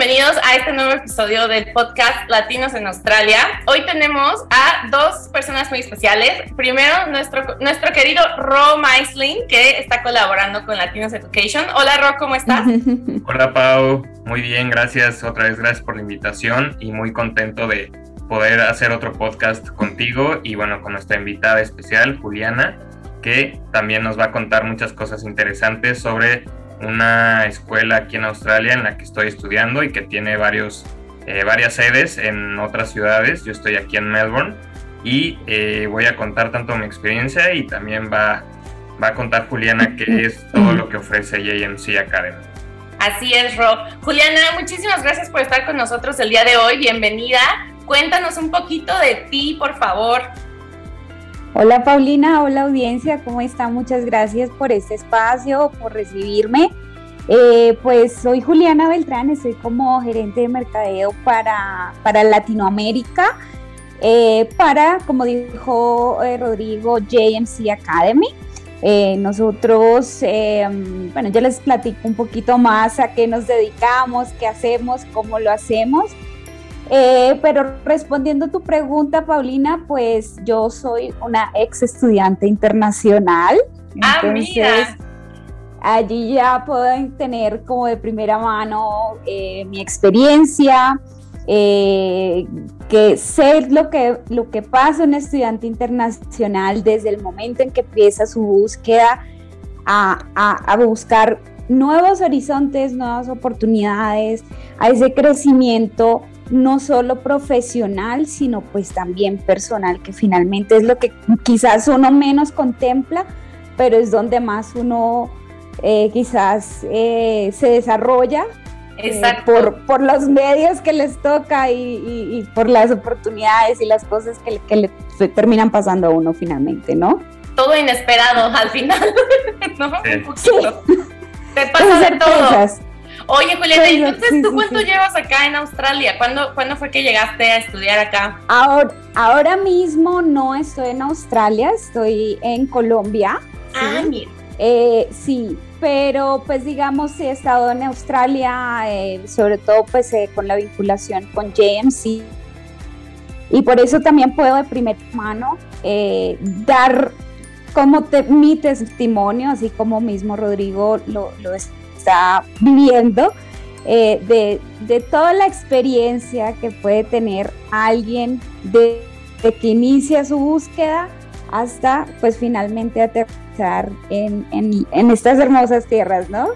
bienvenidos a este nuevo episodio del podcast Latinos en Australia. Hoy tenemos a dos personas muy especiales. Primero, nuestro, nuestro querido Ro Meisling, que está colaborando con Latinos Education. Hola Ro, ¿cómo estás? Hola Pau, muy bien, gracias. Otra vez gracias por la invitación y muy contento de poder hacer otro podcast contigo y bueno, con nuestra invitada especial, Juliana, que también nos va a contar muchas cosas interesantes sobre una escuela aquí en Australia en la que estoy estudiando y que tiene varios, eh, varias sedes en otras ciudades. Yo estoy aquí en Melbourne y eh, voy a contar tanto mi experiencia y también va, va a contar Juliana qué es todo lo que ofrece JMC Academy. Así es, Ro. Juliana, muchísimas gracias por estar con nosotros el día de hoy. Bienvenida. Cuéntanos un poquito de ti, por favor. Hola Paulina, hola audiencia, ¿cómo están? Muchas gracias por este espacio, por recibirme. Eh, pues soy Juliana Beltrán, estoy como gerente de mercadeo para, para Latinoamérica, eh, para, como dijo eh, Rodrigo, JMC Academy. nosotros, bueno, yo les platico un poquito más a qué nos dedicamos, qué hacemos, cómo lo hacemos. Eh, pero respondiendo a tu pregunta, Paulina, pues yo soy una ex estudiante internacional. Ah, entonces, allí ya pueden tener como de primera mano eh, mi experiencia, eh, que sé lo que, lo que pasa un estudiante internacional desde el momento en que empieza su búsqueda a, a buscar nuevos horizontes, nuevas oportunidades, a ese crecimiento no solo profesional, sino pues también personal, que finalmente es lo que quizás uno menos contempla, pero es donde más uno eh, quizás eh, se desarrolla eh, por, por, los medios que les toca y, por las oportunidades y las cosas que, le terminan pasando a uno finalmente, ¿no? Todo inesperado al final, ¿no? Sí. Te pasa de todo. Oye, Julieta, entonces tú cuánto llevas acá en Australia? ¿Cuándo, ¿Cuándo fue que llegaste a estudiar acá? Ahora, ahora mismo no estoy en Australia, estoy en Colombia. Ah, mira. Eh, sí, pero pues digamos he estado en Australia, eh, sobre todo pues eh, con la vinculación con JMC. Y por eso también puedo de primera mano dar como mi testimonio, así como mismo Rodrigo lo, lo está viviendo, eh, de, toda la experiencia que puede tener alguien de, que inicia su búsqueda hasta pues finalmente aterrizar en, en, estas hermosas tierras, ¿no?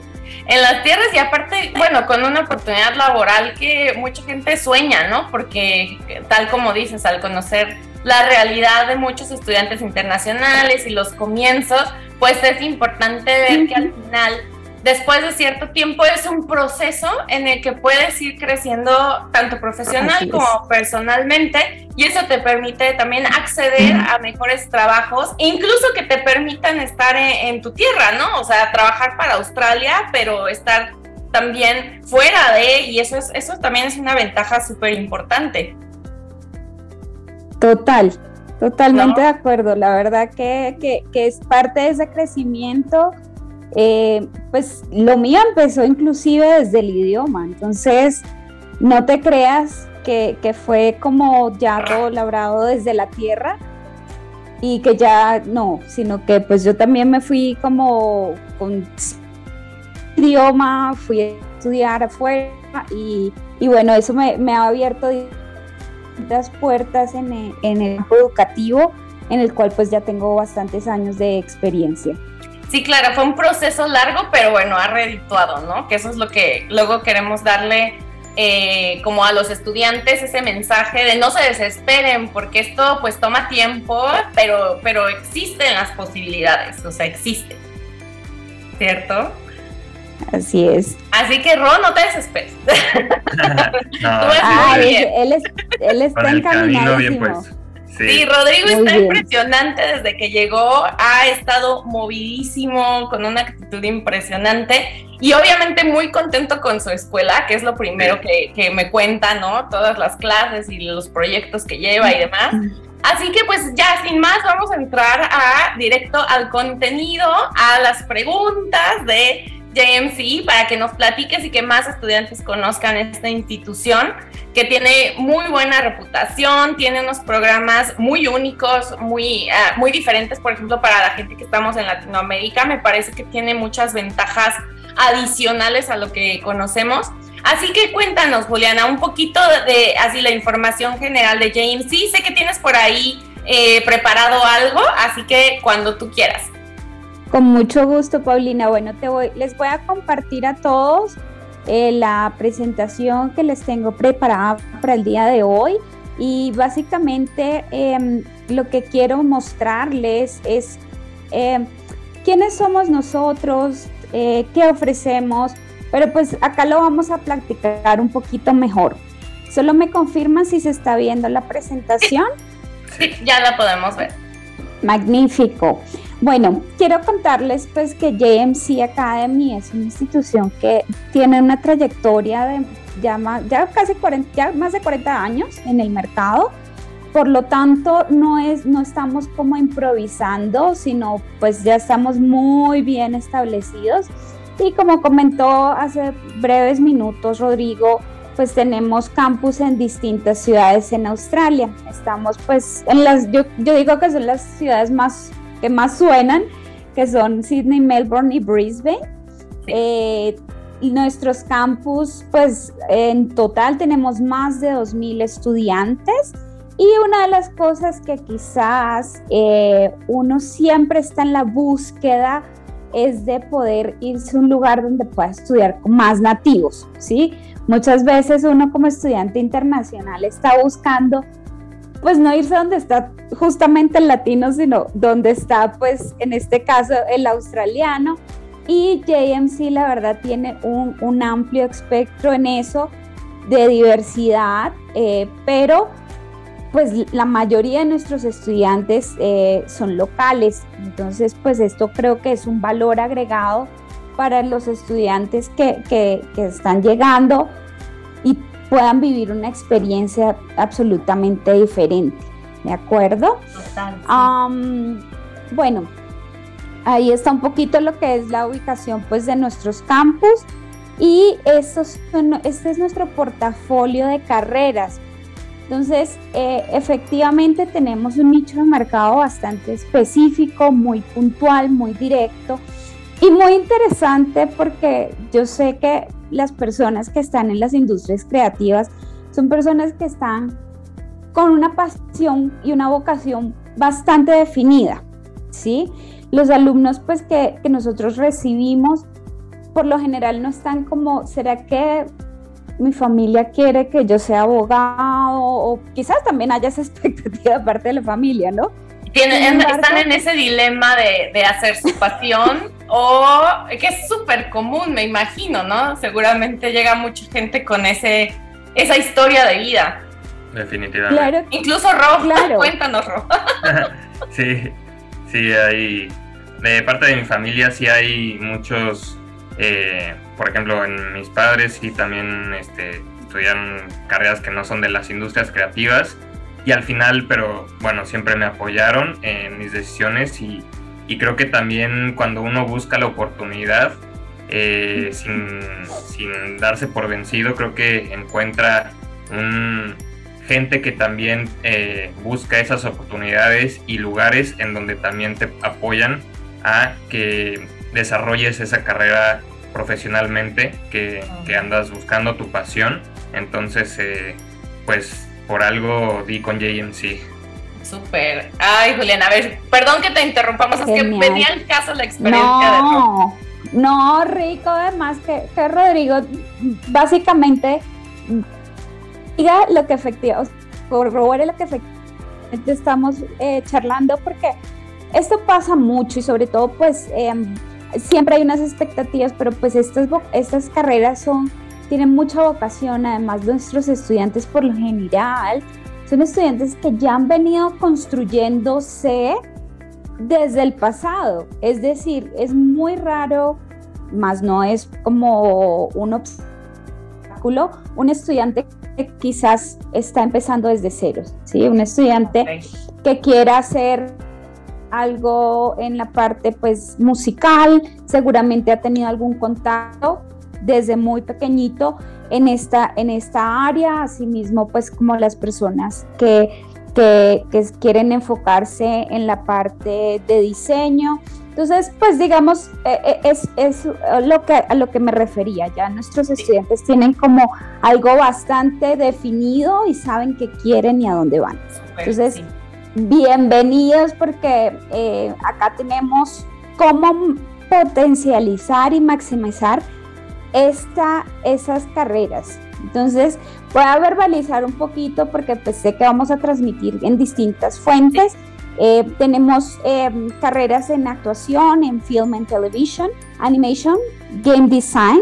En las tierras y aparte, bueno, con una oportunidad laboral que mucha gente sueña, ¿no? Porque tal como dices, al conocer la realidad de muchos estudiantes internacionales y los comienzos, pues es importante ver que al final después de cierto tiempo es un proceso en el que puedes ir creciendo tanto profesional como personalmente y eso te permite también acceder a mejores trabajos, incluso que te permitan estar en, tu tierra, ¿no? O sea, trabajar para Australia, pero estar también fuera de, y eso, es, eso también es una ventaja súper importante. Total, totalmente de acuerdo. La verdad que, que es parte de ese crecimiento eh, pues lo mío empezó inclusive desde el idioma, entonces no te creas que, fue como ya todo labrado desde la tierra y que ya no, sino que pues yo también me fui como con idioma, fui a estudiar afuera y, bueno, eso me, ha abierto las puertas en el, en el educativo en el cual pues ya tengo bastantes años de experiencia. Sí, claro, fue un proceso largo, pero bueno, ha redituado, ¿no? Que eso es lo que luego queremos darle eh, como a los estudiantes ese mensaje de no se desesperen, porque esto pues toma tiempo, pero, pero existen las posibilidades, o sea, existe. ¿Cierto? Así es. Así que Ron, no te desesperes. no, él, él, está encaminadísimo. Sí, Rodrigo está impresionante desde que llegó, ha estado movidísimo, con una actitud impresionante y obviamente muy contento con su escuela, que es lo primero que, que, me cuenta, ¿no? Todas las clases y los proyectos que lleva y demás. Así que pues ya sin más vamos a entrar a directo al contenido, a las preguntas de JMC para que nos platiques y que más estudiantes conozcan esta institución que tiene muy buena reputación, tiene unos programas muy únicos, muy, uh, muy diferentes, por ejemplo, para la gente que estamos en Latinoamérica, me parece que tiene muchas ventajas adicionales a lo que conocemos. Así que cuéntanos, Juliana, un poquito de así la información general de JMC. Sé que tienes por ahí eh, preparado algo, así que cuando tú quieras. Con mucho gusto, Paulina. Bueno, te voy, les voy a compartir a todos eh, la presentación que les tengo preparada para el día de hoy. Y básicamente em, lo que quiero mostrarles es em, quiénes somos nosotros, eh, qué ofrecemos, pero pues acá lo vamos a platicar un poquito mejor. Solo me confirman si se está viendo la presentación. Sí, ya la podemos ver. Magnífico. Bueno, quiero contarles pues que JMC Academy es una institución que tiene una trayectoria de ya, más, ya casi 40, ya más de 40 años en el mercado. Por lo tanto, no, es, no estamos como improvisando, sino pues ya estamos muy bien establecidos. Y como comentó hace breves minutos Rodrigo, pues tenemos campus en distintas ciudades en Australia. Estamos pues en las, yo, yo digo que son las ciudades más que más suenan, que son Sydney, Melbourne y Brisbane. Eh, nuestros campus, pues en total tenemos más de 2.000 estudiantes y una de las cosas que quizás eh, uno siempre está en la búsqueda es de poder irse a un lugar donde pueda estudiar con más nativos, ¿sí? Muchas veces uno como estudiante internacional está buscando, pues no irse donde está justamente el latino, sino donde está, pues en este caso, el australiano. Y JMC, la verdad, tiene un, amplio espectro en eso de diversidad, eh, pero pues la mayoría de nuestros estudiantes eh, son locales. Entonces, pues esto creo que es un valor agregado para los estudiantes que, que, están llegando puedan vivir una experiencia absolutamente diferente. ¿De acuerdo? bueno, ahí está un poquito lo que es la ubicación pues de nuestros campus y estos este es nuestro portafolio de carreras. Entonces, eh, efectivamente tenemos un nicho de mercado bastante específico, muy puntual, muy directo y muy interesante porque yo sé que las personas que están en las industrias creativas son personas que están con una pasión y una vocación bastante definida, ¿sí? Los alumnos pues que, que nosotros recibimos por lo general no están como, ¿será que mi familia quiere que yo sea abogado o quizás también haya esa expectativa de parte de la familia, ¿no? Tienen, están en ese dilema de, de hacer su pasión o que es súper común, me imagino, ¿no? Seguramente llega mucha gente con ese, esa historia de vida. Definitivamente. Claro. Incluso Ro, claro. cuéntanos Ro. sí, sí, hay, de parte de mi familia sí hay muchos eh, por ejemplo, en mis padres sí también este, estudiaron carreras que no son de las industrias creativas y al final, pero bueno, siempre me apoyaron en mis decisiones y, creo que también cuando uno busca la oportunidad, eh, sin, darse por vencido, creo que encuentra un, gente que también eh, busca esas oportunidades y lugares en donde también te apoyan a que desarrolles esa carrera profesionalmente, que, andas buscando tu pasión. Entonces, eh, pues por algo di con JMC. Súper. Ay, Julián, a ver, perdón que te interrumpamos, es que venía el caso la experiencia no, de No, Rico, además que, que Rodrigo, básicamente, diga lo que efectivamente, corrobore lo que efectivamente estamos eh, charlando, porque esto pasa mucho y sobre todo, pues, em, siempre hay unas expectativas, pero pues estas, estas carreras son, tienen mucha vocación, además nuestros estudiantes por lo general son estudiantes que ya han venido construyéndose desde el pasado, es decir, es muy raro, más no es como un obstáculo, un estudiante que quizás está empezando desde cero, ¿sí? Un estudiante que quiera hacer algo en la parte pues musical, seguramente ha tenido algún contacto desde muy pequeñito en esta, en esta área, asimismo pues como las personas que, que, quieren enfocarse en la parte de diseño. Entonces, pues digamos, eh, es, es, lo que, a lo que me refería. Ya nuestros estudiantes tienen como algo bastante definido y saben qué quieren y a dónde van. Entonces, bienvenidos porque eh, acá tenemos cómo potencializar y maximizar esta, esas carreras. Entonces, voy a verbalizar un poquito porque pues, sé que vamos a transmitir en distintas fuentes. Eh, tenemos em, carreras en actuación, en film and television, animation, game design.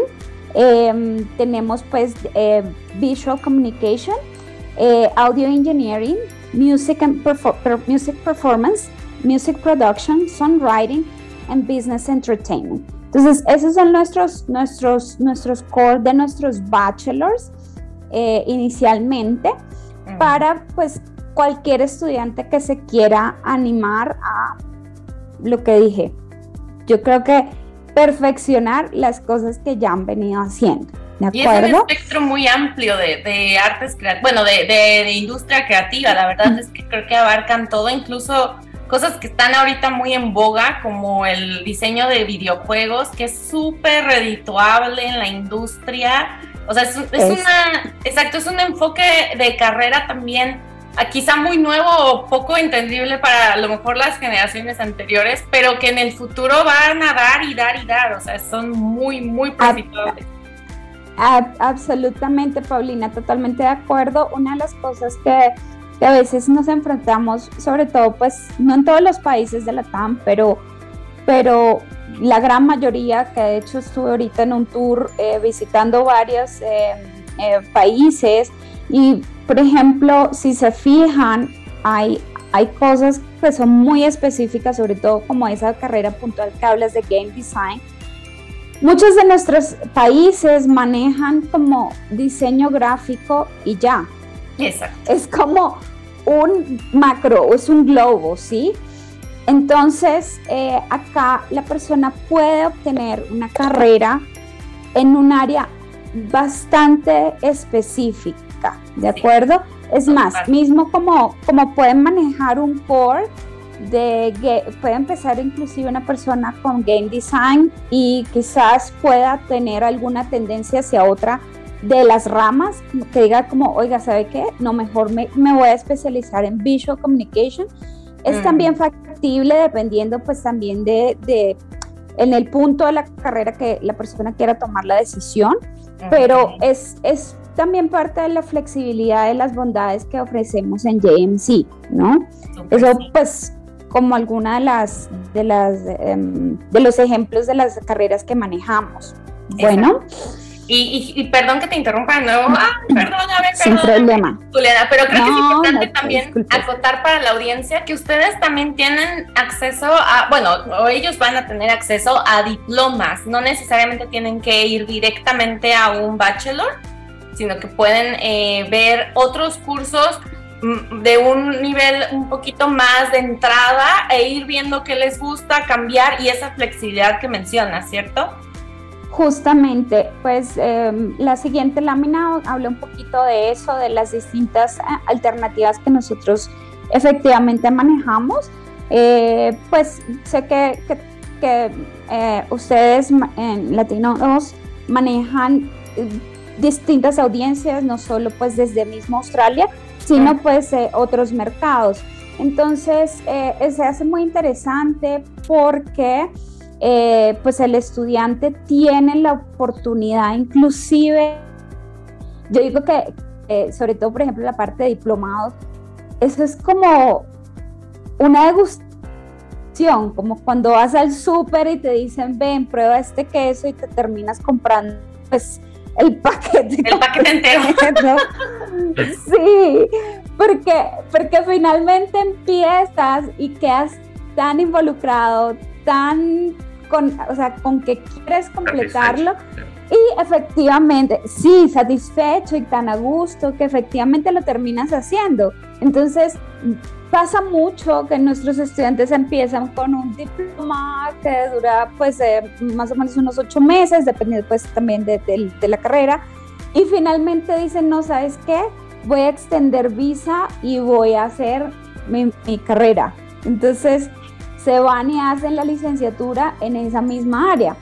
Em, tenemos pues eh, visual communication, eh, audio engineering, music and music performance, music production, songwriting and business entertainment. Entonces, esos son nuestros, nuestros, nuestros core de nuestros bachelors eh, inicialmente para pues cualquier estudiante que se quiera animar a lo que dije. Yo creo que perfeccionar las cosas que ya han venido haciendo. ¿De acuerdo? Y es un espectro muy amplio de, de artes creativas, bueno, de, de, de, industria creativa. La verdad es que creo que abarcan todo, incluso cosas que están ahorita muy en boga, como el diseño de videojuegos, que es súper redituable en la industria. O sea, es, una, exacto, es un enfoque de carrera también, ah, quizá muy nuevo o poco entendible para a lo mejor las generaciones anteriores, pero que en el futuro van a dar y dar y dar. O sea, son muy, muy profitables. Absolutamente, Paulina, totalmente de acuerdo. Una de las cosas que a veces nos enfrentamos, sobre todo, pues no en todos los países de la TAM, pero, pero la gran mayoría, que de hecho estuve ahorita en un tour eh, visitando varios eh, eh, países y, por ejemplo, si se fijan, hay, hay cosas que son muy específicas, sobre todo como esa carrera puntual que hablas de game design. Muchos de nuestros países manejan como diseño gráfico y ya, Exacto. Es como un macro, es un globo, ¿sí? Entonces, eh, acá la persona puede obtener una carrera en un área bastante específica, ¿de acuerdo? Es más, mismo como, como pueden manejar un core de, puede empezar inclusive una persona con game design y quizás pueda tener alguna tendencia hacia otra de las ramas, que diga como, oiga, ¿sabe qué? No, mejor me, voy a especializar en Visual Communication. Es mm. también factible dependiendo pues también de, de, en el punto de la carrera que la persona quiera tomar la decisión, pero es, es también parte de la flexibilidad de las bondades que ofrecemos en JMC, ¿no? Eso pues como alguna de las de las em, de los ejemplos de las carreras que manejamos. Bueno, y, perdón que te interrumpa de nuevo. Ah, perdón, a ver, Sin problema. Juliana, pero creo que es importante también acotar para la audiencia que ustedes también tienen acceso a, bueno, o ellos van a tener acceso a diplomas. No necesariamente tienen que ir directamente a un bachelor, sino que pueden eh, ver otros cursos mm, de un nivel un poquito más de entrada e ir viendo qué les gusta, cambiar y esa flexibilidad que mencionas, ¿cierto? Justamente, pues em, la siguiente lámina habla un poquito de eso, de las distintas eh, alternativas que nosotros efectivamente manejamos. Eh, pues sé que, eh, ustedes en Latinos manejan distintas audiencias, no solo pues desde mismo Australia, sino pues otros mercados. Entonces, se hace muy interesante porque eh, pues el estudiante tiene la oportunidad inclusive, yo digo que sobre todo por ejemplo la parte de diplomados, eso es como una degustación, como cuando vas al súper y te dicen, ven, prueba este queso y te terminas comprando pues el paquete. El paquete entero. sí, porque, porque finalmente empiezas y quedas tan involucrado, tan con, o sea, con que quieres completarlo Y efectivamente, sí, satisfecho y tan a gusto que efectivamente lo terminas haciendo. Entonces, pasa mucho que nuestros estudiantes empiezan con un diploma que dura pues eh, más o menos unos ocho meses, dependiendo pues también de, la carrera, y finalmente dicen, no, ¿sabes qué? Voy a extender visa y voy a hacer mi, mi carrera. Entonces se van y hacen la licenciatura en esa misma área.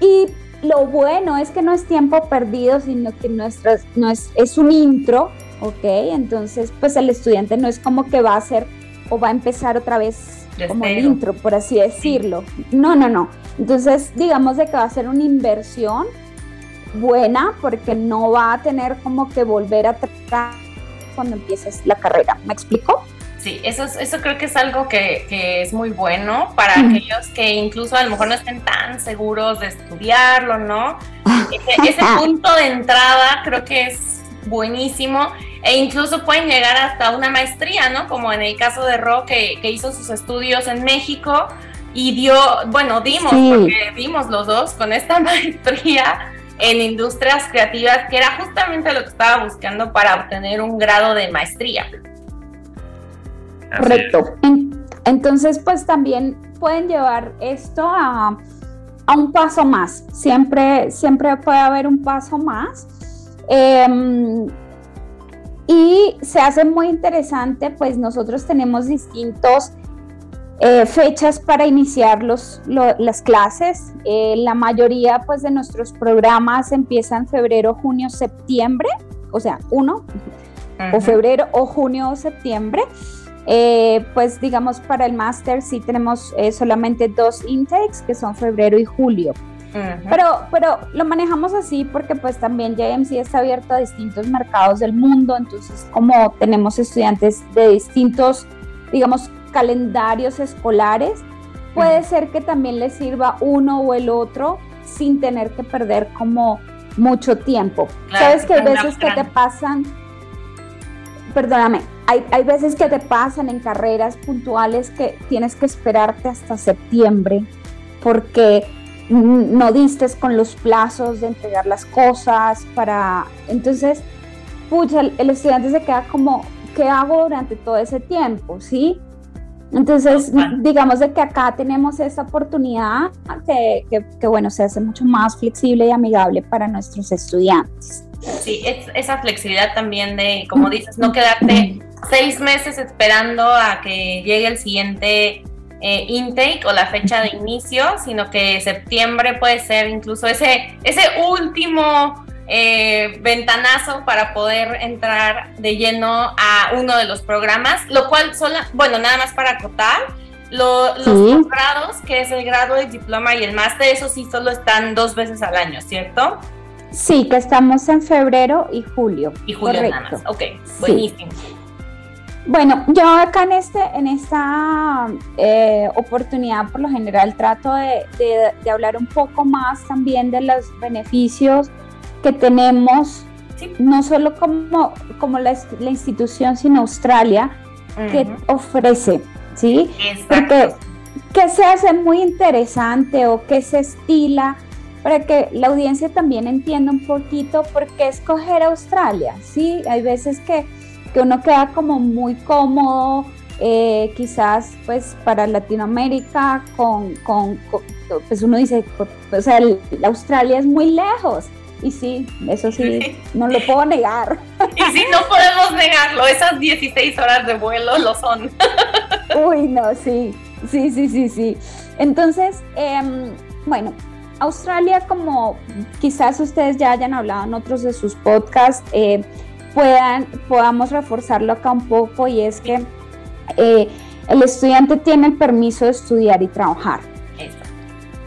Y lo bueno es que no es tiempo perdido, sino que nuestras, no es, es un intro, ¿ok? Entonces, pues el estudiante no es como que va a hacer o va a empezar otra vez como el intro, por así decirlo. No, no, no. Entonces, digamos de que va a ser una inversión buena porque no va a tener como que volver a tratar cuando empieces la carrera. ¿Me explico? Sí, eso, eso creo que es algo que, es muy bueno para aquellos que incluso a lo mejor no estén tan seguros de estudiarlo, ¿no? Ese, punto de entrada creo que es buenísimo e incluso pueden llegar hasta una maestría, ¿no? Como en el caso de Ro, que, hizo sus estudios en México y dio, bueno, dimos, porque dimos los dos con esta maestría en industrias creativas, que era justamente lo que estaba buscando para obtener un grado de maestría. Correcto. Entonces, pues también pueden llevar esto a, un paso más. Siempre, siempre puede haber un paso más. Em, y se hace muy interesante, pues nosotros tenemos distintos eh, fechas para iniciar los, las clases. Eh, la mayoría pues de nuestros programas empiezan febrero, junio, septiembre, o sea, uno, o febrero o junio o septiembre. Eh, pues digamos para el máster sí tenemos eh, solamente dos intakes que son febrero y julio. Pero, pero lo manejamos así porque pues también JMC está abierto a distintos mercados del mundo, entonces como tenemos estudiantes de distintos, digamos, calendarios escolares, puede ser que también les sirva uno o el otro sin tener que perder como mucho tiempo. Sabes que hay veces que te pasan, perdóname, hay, hay, veces que te pasan en carreras puntuales que tienes que esperarte hasta septiembre porque no distes con los plazos de entregar las cosas para... Entonces, pucha, el, estudiante se queda como, ¿qué hago durante todo ese tiempo? ¿Sí? Entonces, digamos de que acá tenemos esta oportunidad que, que, que, bueno, se hace mucho más flexible y amigable para nuestros estudiantes. Sí, es, esa flexibilidad también de, como dices, no quedarte seis meses esperando a que llegue el siguiente eh, intake o la fecha de inicio, sino que septiembre puede ser incluso ese, ese último eh, ventanazo para poder entrar de lleno a uno de los programas, lo cual solo, bueno, nada más para acotar, los grados, que es el grado de diploma y el máster, eso sí solo están dos veces al año, ¿cierto? Sí, que estamos en febrero y julio. Y julio nada más. Ok, buenísimo. Bueno, yo acá en, este, en esta eh, oportunidad por lo general trato de, hablar un poco más también de los beneficios que tenemos, no solo como, como la, institución, sino Australia, que ofrece, ¿sí? Porque que se hace muy interesante o que se estila para que la audiencia también entienda un poquito por qué escoger Australia, ¿sí? Hay veces que, uno queda como muy cómodo, eh, quizás pues para Latinoamérica, con, pues uno dice, o sea, Australia es muy lejos. Y sí, eso sí, no lo puedo negar. Y sí, no podemos negarlo, esas 16 horas de vuelo lo son. Uy, no, sí, sí, sí, sí, sí. Entonces, em, bueno, Australia, como quizás ustedes ya hayan hablado en otros de sus podcasts, eh, puedan, podamos reforzarlo acá un poco y es que eh, el estudiante tiene el permiso de estudiar y trabajar.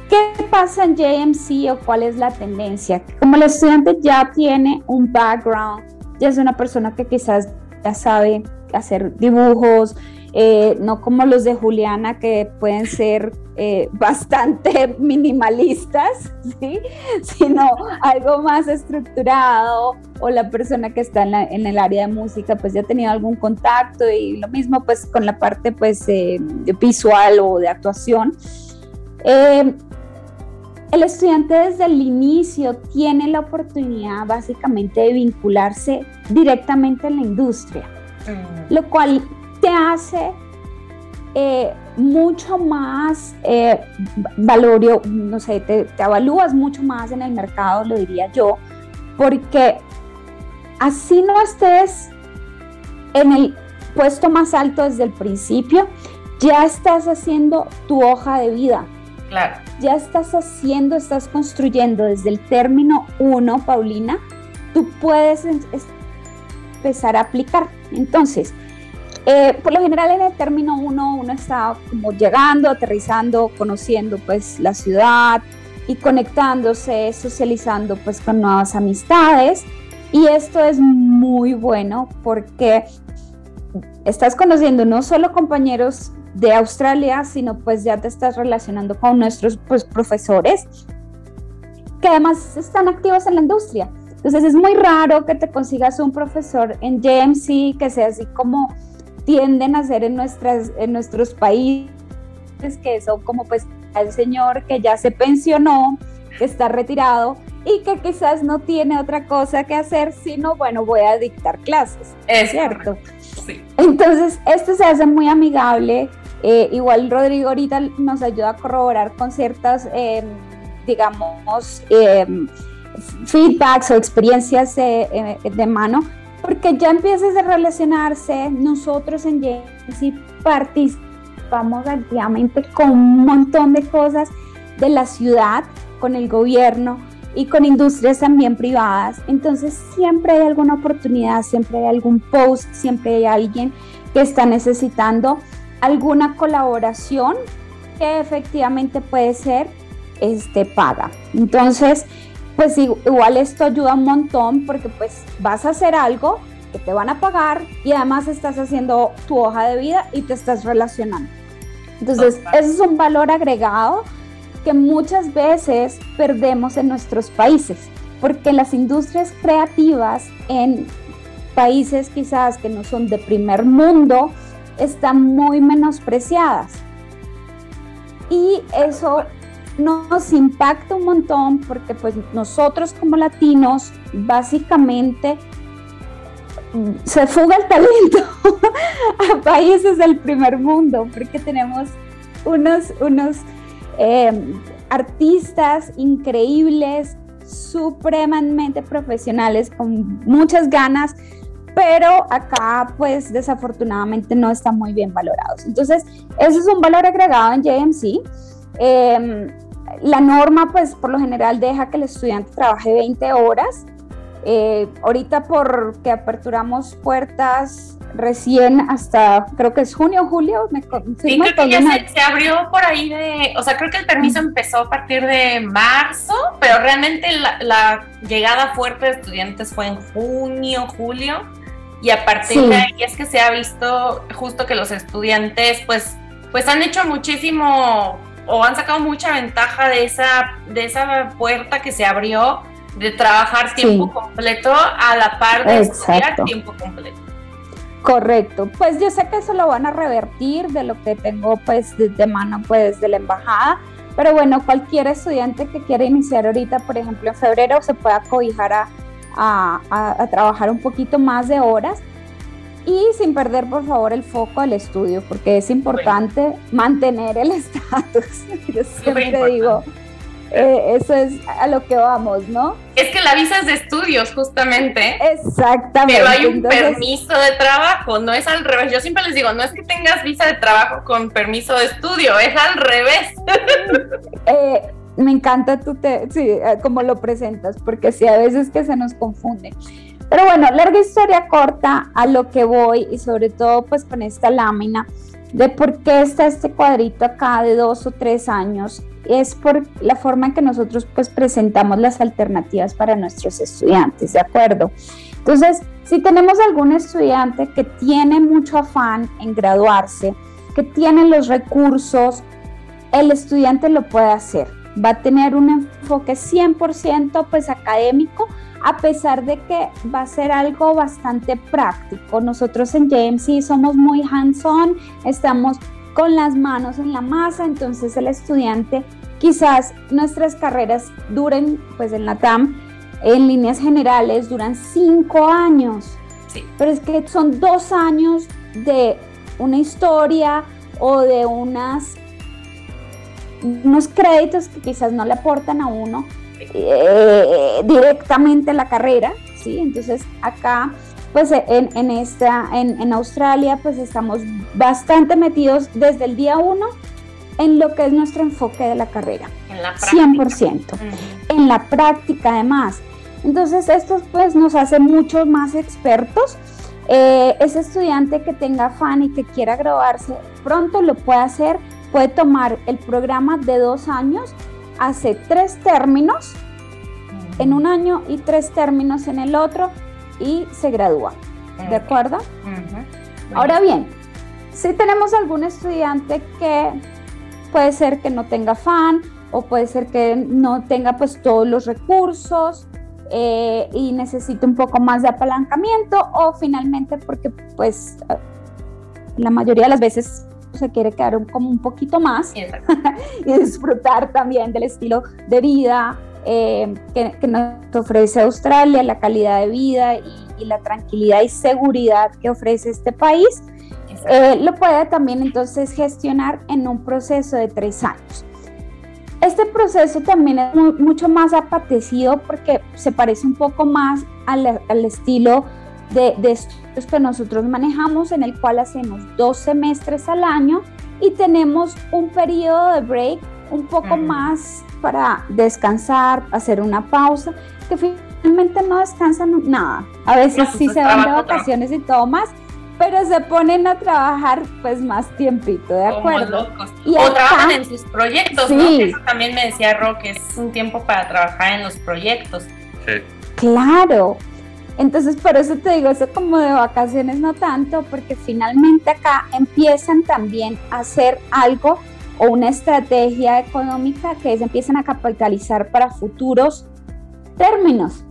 ¿Qué pasa en JMC o cuál es la tendencia? Como el estudiante ya tiene un background, ya es una persona que quizás ya sabe hacer dibujos, eh, no como los de Juliana que pueden ser eh, bastante minimalistas, ¿sí? sino algo más estructurado o la persona que está en, el área de música pues ya ha tenido algún contacto y lo mismo pues con la parte pues eh, visual o de actuación. el estudiante desde el inicio tiene la oportunidad básicamente de vincularse directamente en la industria, mm. lo cual te hace eh, mucho más eh, valorio, no sé, te, te evalúas mucho más en el mercado, lo diría yo, porque así no estés en el puesto más alto desde el principio, ya estás haciendo tu hoja de vida. Claro. Ya estás haciendo, estás construyendo desde el término uno, Paulina, tú puedes empezar a aplicar. Entonces, eh, por lo general en el término uno, uno está como llegando, aterrizando, conociendo pues la ciudad y conectándose, socializando pues con nuevas amistades. Y esto es muy bueno porque estás conociendo no solo compañeros de Australia, sino pues ya te estás relacionando con nuestros pues, profesores que además están activos en la industria. Entonces es muy raro que te consigas un profesor en JMC que sea así como tienden a ser en, nuestras, en nuestros países, que son como pues el señor que ya se pensionó, que está retirado y que quizás no tiene otra cosa que hacer, sino, bueno, voy a dictar clases. Es cierto. Sí. Entonces, esto se hace muy amigable. Eh, igual Rodrigo ahorita nos ayuda a corroborar con ciertas, em, digamos, em, feedbacks o experiencias de, eh, de mano porque ya empiezas a relacionarse, nosotros en Jensi participamos activamente con un montón de cosas de la ciudad, con el gobierno y con industrias también privadas. Entonces siempre hay alguna oportunidad, siempre hay algún post, siempre hay alguien que está necesitando alguna colaboración que efectivamente puede ser este, paga. Entonces, pues igual esto ayuda un montón porque pues vas a hacer algo que te van a pagar y además estás haciendo tu hoja de vida y te estás relacionando. Entonces, eso es un valor agregado que muchas veces perdemos en nuestros países, porque las industrias creativas en países quizás que no son de primer mundo están muy menospreciadas. Y eso nos impacta un montón porque pues nosotros como latinos básicamente se fuga el talento a países del primer mundo porque tenemos unos, unos em, artistas increíbles, supremamente profesionales, con muchas ganas, pero acá pues desafortunadamente no están muy bien valorados. Entonces, eso es un valor agregado en JMC. Em, la norma, pues por lo general deja que el estudiante trabaje 20 horas. Eh, ahorita porque aperturamos puertas recién hasta, creo que es junio, julio, me Sí, creo que ya se, abrió por ahí de, o sea, creo que el permiso empezó a partir de marzo, pero realmente la, llegada fuerte de estudiantes fue en junio, julio, y a partir de ahí es que se ha visto justo que los estudiantes, pues, pues han hecho muchísimo o han sacado mucha ventaja de esa, de esa puerta que se abrió de trabajar tiempo completo a la par de estudiar tiempo completo. Correcto, pues yo sé que eso lo van a revertir de lo que tengo pues de mano pues de la embajada, pero bueno, cualquier estudiante que quiera iniciar ahorita, por ejemplo en febrero, se pueda cobijar a, a, a trabajar un poquito más de horas y sin perder por favor el foco del estudio, porque es importante mantener el estatus. Yo siempre digo, eh, eso es a lo que vamos, ¿no? Es que la visa es de estudios, justamente. Exactamente. Pero hay un permiso de trabajo, no es al revés. Yo siempre les digo, no es que tengas visa de trabajo con permiso de estudio, es al revés. Eh, me encanta tú te, sí, eh, como lo presentas, porque sí, a veces que se nos confunde. Pero bueno, larga historia corta a lo que voy y sobre todo pues con esta lámina de por qué está este cuadrito acá de dos o tres años es por la forma en que nosotros pues presentamos las alternativas para nuestros estudiantes, ¿de acuerdo? Entonces, si tenemos algún estudiante que tiene mucho afán en graduarse, que tiene los recursos, el estudiante lo puede hacer. Va a tener un enfoque 100% pues académico, a pesar de que va a ser algo bastante práctico. Nosotros en JMC somos muy hands-on, estamos con las manos en la masa, entonces el estudiante quizás nuestras carreras duren, pues en la TAM, en líneas generales, duran cinco años. Sí. Pero es que son dos años de una historia o de unas unos créditos que quizás no le aportan a uno eh, directamente la carrera, ¿sí? Entonces acá, pues en, en esta, en, en, Australia, pues estamos bastante metidos desde el día uno en lo que es nuestro enfoque de la carrera. En la práctica. 100%. En la práctica además. Entonces esto pues nos hace mucho más expertos. Eh, ese estudiante que tenga afán y que quiera graduarse pronto lo puede hacer, puede tomar el programa de dos años, hace tres términos en un año y tres términos en el otro y se gradúa. ¿De acuerdo? Ahora bien, si tenemos algún estudiante que puede ser que no tenga fan o puede ser que no tenga pues todos los recursos eh, y necesite un poco más de apalancamiento o finalmente porque pues la mayoría de las veces se quiere quedar como un poquito más y disfrutar también del estilo de vida eh, que, nos ofrece Australia, la calidad de vida y, la tranquilidad y seguridad que ofrece este país, eh, lo puede también entonces gestionar en un proceso de tres años. Este proceso también es mucho más apetecido porque se parece un poco más al, estilo de, de estudios que nosotros manejamos, en el cual hacemos dos semestres al año y tenemos un periodo de break un poco más para descansar, hacer una pausa, que finalmente no descansan nada. A veces sí se van de vacaciones y todo más, pero se ponen a trabajar pues más tiempito, ¿de acuerdo? Y o trabajan en sus proyectos, ¿no? eso también me decía Ro, que es un tiempo para trabajar en los proyectos. Sí. Claro. Entonces, por eso te digo, eso como de vacaciones no tanto, porque finalmente acá empiezan también a hacer algo o una estrategia económica que se empiezan a capitalizar para futuros términos.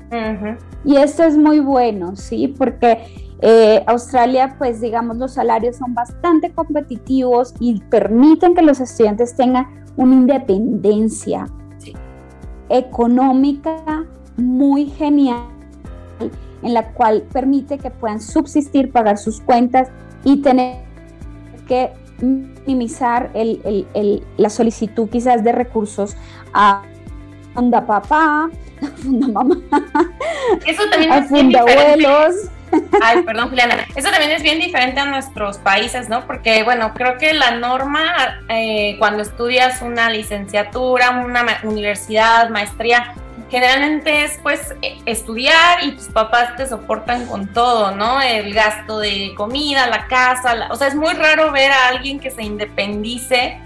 Y esto es muy bueno, ¿sí? Porque eh, Australia, pues digamos, los salarios son bastante competitivos y permiten que los estudiantes tengan una independencia económica muy genial, en la cual permite que puedan subsistir, pagar sus cuentas y tener que minimizar la solicitud quizás de recursos a Funda Papá, a Funda Mamá, Eso también a es Funda Abuelos. Ay, perdón, Juliana. Eso también es bien diferente a nuestros países, ¿no? Porque, bueno, creo que la norma eh, cuando estudias una licenciatura, una universidad, maestría, generalmente es pues e, estudiar y tus papás te soportan con todo, ¿no? El gasto de comida, la casa, o sea, es muy raro ver a alguien que se independice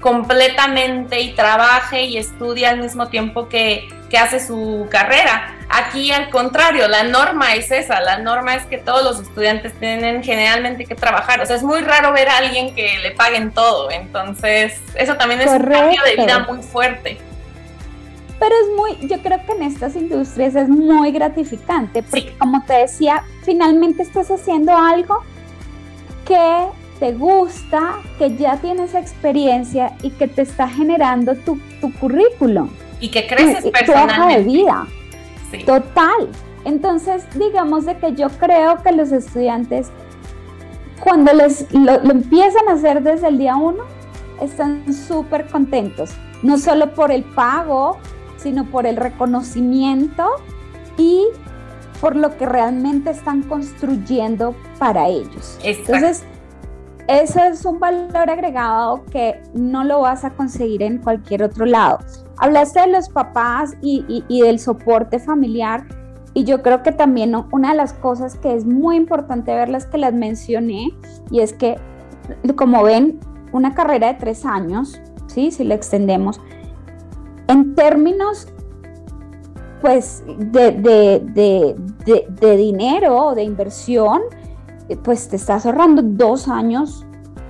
completamente y trabaje y estudie al mismo tiempo que, que hace su carrera. Aquí al contrario, la norma es esa, la norma es que todos los estudiantes tienen generalmente que trabajar, o sea, es muy raro ver a alguien que le paguen todo, entonces eso también es un cambio de vida muy fuerte pero es muy, yo creo que en estas industrias es muy gratificante, porque como te decía, finalmente estás haciendo algo que te gusta, que ya tienes experiencia y que te está generando tu, tu currículum. Y que creces tu, personalmente. Tu de vida. Total. Entonces, digamos de que yo creo que los estudiantes, cuando les lo, lo empiezan a hacer desde el día uno, están súper contentos. No solo por el pago, sino por el reconocimiento y por lo que realmente están construyendo para ellos. Entonces, eso es un valor agregado que no lo vas a conseguir en cualquier otro lado. Hablaste de los papás y, y, del soporte familiar y yo creo que también una de las cosas que es muy importante verlas que las mencioné y es que como ven una carrera de tres años, ¿sí? si la extendemos, en términos pues de, de, dinero o de inversión, eh, pues te estás ahorrando dos años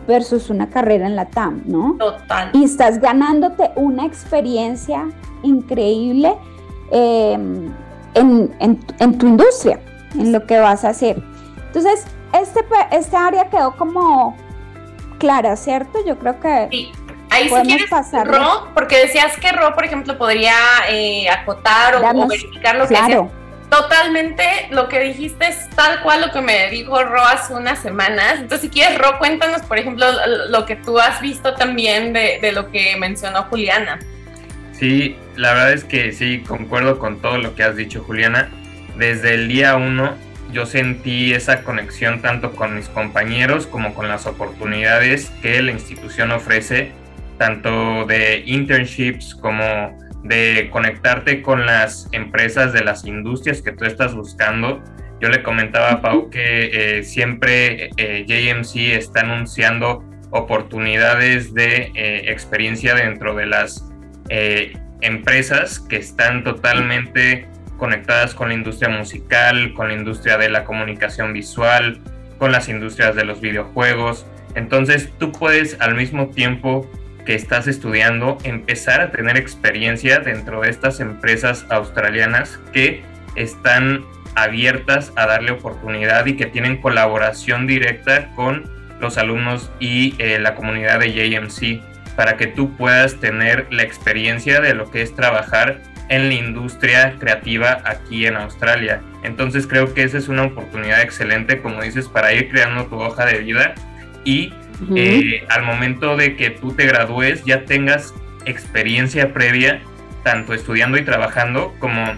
versus una carrera en la TAM, ¿no? Total. Y estás ganándote una experiencia increíble em, en, tu industria, en lo que vas a hacer. Entonces, este, este área quedó como clara, ¿cierto? Yo creo que... Sí Ahí si quieres, pasar. Ro, porque decías que Ro, por ejemplo, podría eh, acotar o, verificar lo que claro. Totalmente, lo que dijiste es tal cual lo que me dijo Ro hace unas semanas. Entonces, si quieres, Ro, cuéntanos, por ejemplo, lo que tú has visto también de, de lo que mencionó Juliana. Sí, la verdad es que sí, concuerdo con todo lo que has dicho, Juliana. Desde el día uno yo sentí esa conexión tanto con mis compañeros como con las oportunidades que la institución ofrece, tanto de internships como de conectarte con las empresas de las industrias que tú estás buscando. Yo le comentaba a Pau que eh, siempre eh, JMC está anunciando oportunidades de eh, experiencia dentro de las empresas que están totalmente conectadas con la industria musical, con la industria de la comunicación visual, con las industrias de los videojuegos. Entonces tú puedes al mismo tiempo que estás estudiando empezar a tener experiencia dentro de estas empresas australianas que están abiertas a darle oportunidad y que tienen colaboración directa con los alumnos y eh, la comunidad de JMC para que tú puedas tener la experiencia de lo que es trabajar en la industria creativa aquí en Australia. Entonces creo que esa es una oportunidad excelente, como dices, para ir creando tu hoja de vida y eh, al momento de que tú te gradúes ya tengas experiencia previa, tanto estudiando y trabajando como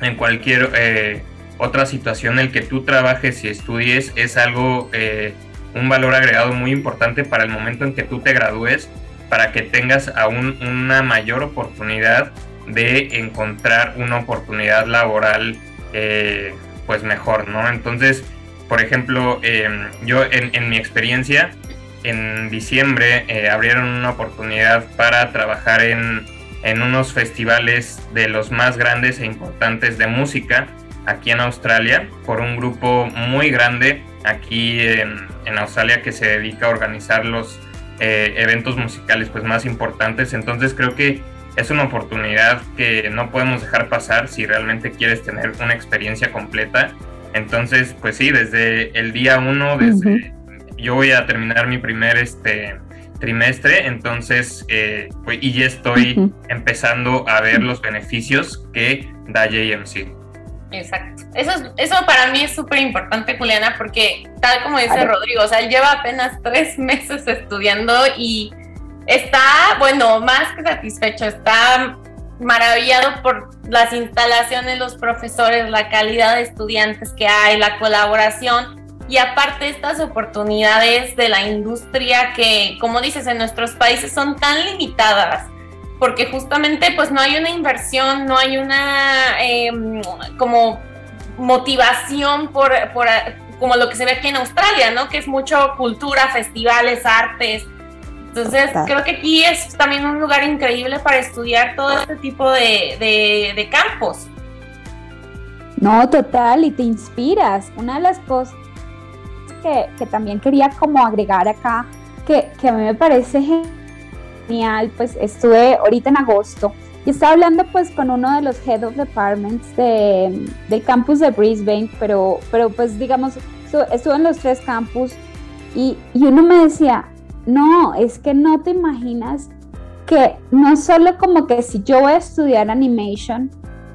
en cualquier eh, otra situación en el que tú trabajes y estudies, es algo, eh, un valor agregado muy importante para el momento en que tú te gradúes, para que tengas aún una mayor oportunidad de encontrar una oportunidad laboral eh, pues mejor, ¿no? Entonces, por ejemplo, em, yo en, mi experiencia, en diciembre eh, abrieron una oportunidad para trabajar en, unos festivales de los más grandes e importantes de música aquí en Australia por un grupo muy grande aquí en, Australia que se dedica a organizar los eh, eventos musicales pues más importantes. Entonces creo que es una oportunidad que no podemos dejar pasar si realmente quieres tener una experiencia completa. Entonces, pues sí, desde el día uno, desde yo voy a terminar mi primer este trimestre, entonces, eh, pues, y ya estoy empezando a ver los beneficios que da JMC. Exacto. Eso, eso para mí es súper importante, Juliana, porque tal como dice Rodrigo, o sea, él lleva apenas tres meses estudiando y está, bueno, más que satisfecho, está maravillado por las instalaciones, los profesores, la calidad de estudiantes que hay, la colaboración y aparte estas oportunidades de la industria que, como dices, en nuestros países son tan limitadas porque justamente pues no hay una inversión, no hay una em, como motivación por, por, como lo que se ve aquí en Australia, ¿no? Que es mucho cultura, festivales, artes, entonces, creo que aquí es también un lugar increíble para estudiar todo este tipo de, campos. No, total, y te inspiras. Una de las cosas que, también quería como agregar acá, que, a mí me parece genial, pues estuve ahorita en agosto y estaba hablando pues con uno de los head of departments de, del campus de Brisbane, pero, pero pues digamos, estuve en los tres campus y, y uno me decía, no, es que no te imaginas que no solo como que si yo voy a estudiar animation,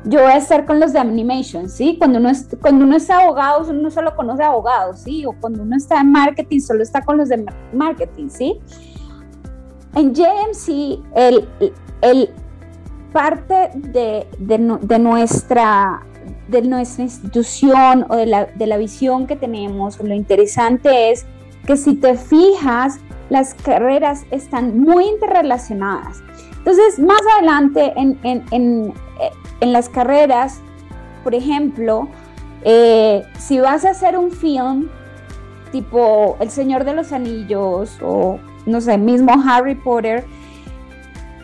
yo voy a estar con los de animation, ¿sí? Cuando uno, es, cuando uno es abogado, uno solo conoce abogados, ¿sí? O cuando uno está en marketing, solo está con los de marketing, ¿sí? En JMC, el, el parte de, de, nuestra, de nuestra institución o de la, de la visión que tenemos, lo interesante es que si te fijas, las carreras están muy interrelacionadas. Entonces, más adelante en, en, las carreras, por ejemplo, eh, si vas a hacer un film tipo El Señor de los Anillos o, no sé, mismo Harry Potter,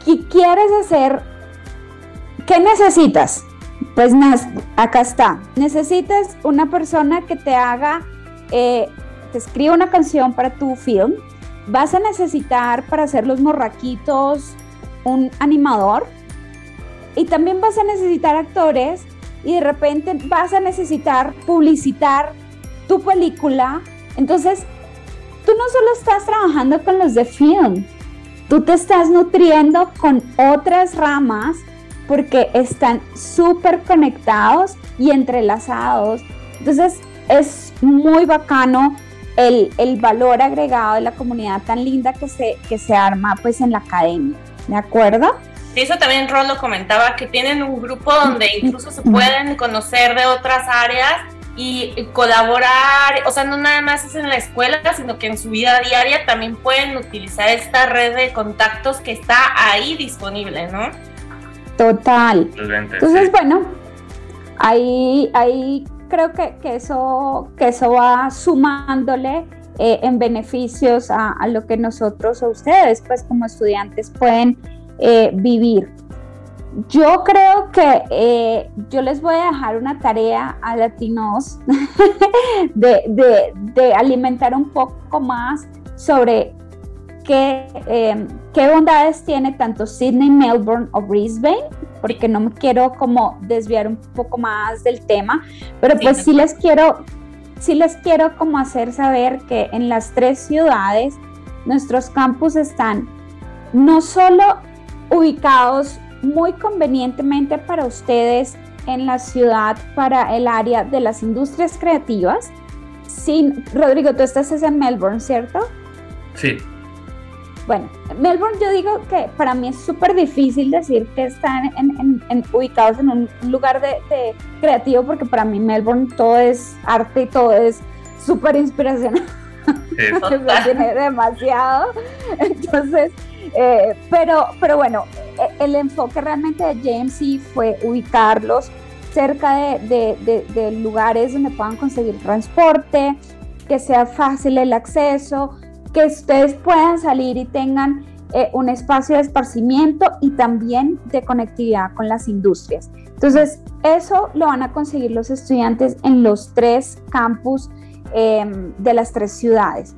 ¿qué quieres hacer? ¿Qué necesitas? Pues acá está. Necesitas una persona que te haga, eh, te escriba una canción para tu film, vas a necesitar para hacer los morraquitos un animador y también vas a necesitar actores y de repente vas a necesitar publicitar tu película. Entonces, tú no solo estás trabajando con los de film, tú te estás nutriendo con otras ramas porque están súper conectados y entrelazados. Entonces es muy bacano el, valor agregado de la comunidad tan linda que se, que se arma pues en la academia, ¿de acuerdo? Eso también Rolo comentaba que tienen un grupo donde incluso se pueden conocer de otras áreas y colaborar, o sea, no nada más es en la escuela, sino que en su vida diaria también pueden utilizar esta red de contactos que está ahí disponible, ¿no? Total. Entonces, bueno, ahí, ahí creo que, eso, que eso va sumándole eh, en beneficios a, lo que nosotros o ustedes, pues como estudiantes, pueden eh, vivir. Yo creo que eh, yo les voy a dejar una tarea a latinos de, alimentar un poco más sobre qué, em, qué bondades tiene tanto Sydney, Melbourne o Brisbane, porque no me quiero como desviar un poco más del tema, pero pues sí les quiero, sí les quiero como hacer saber que en las tres ciudades nuestros campus están no solo ubicados muy convenientemente para ustedes en la ciudad para el área de las industrias creativas. Sí, Rodrigo, tú estás en Melbourne, ¿cierto? Sí. Bueno, Melbourne yo digo que para mí es súper difícil decir que están en, ubicados en un lugar de, creativo porque para mí Melbourne todo es arte y todo es súper inspiracional. tiene demasiado. Entonces, eh, pero, pero bueno, e, el enfoque realmente de JMC fue ubicarlos cerca de, lugares donde puedan conseguir transporte, que sea fácil el acceso, que ustedes puedan salir y tengan eh, un espacio de esparcimiento y también de conectividad con las industrias. Entonces, eso lo van a conseguir los estudiantes en los tres campus Em, de las tres ciudades.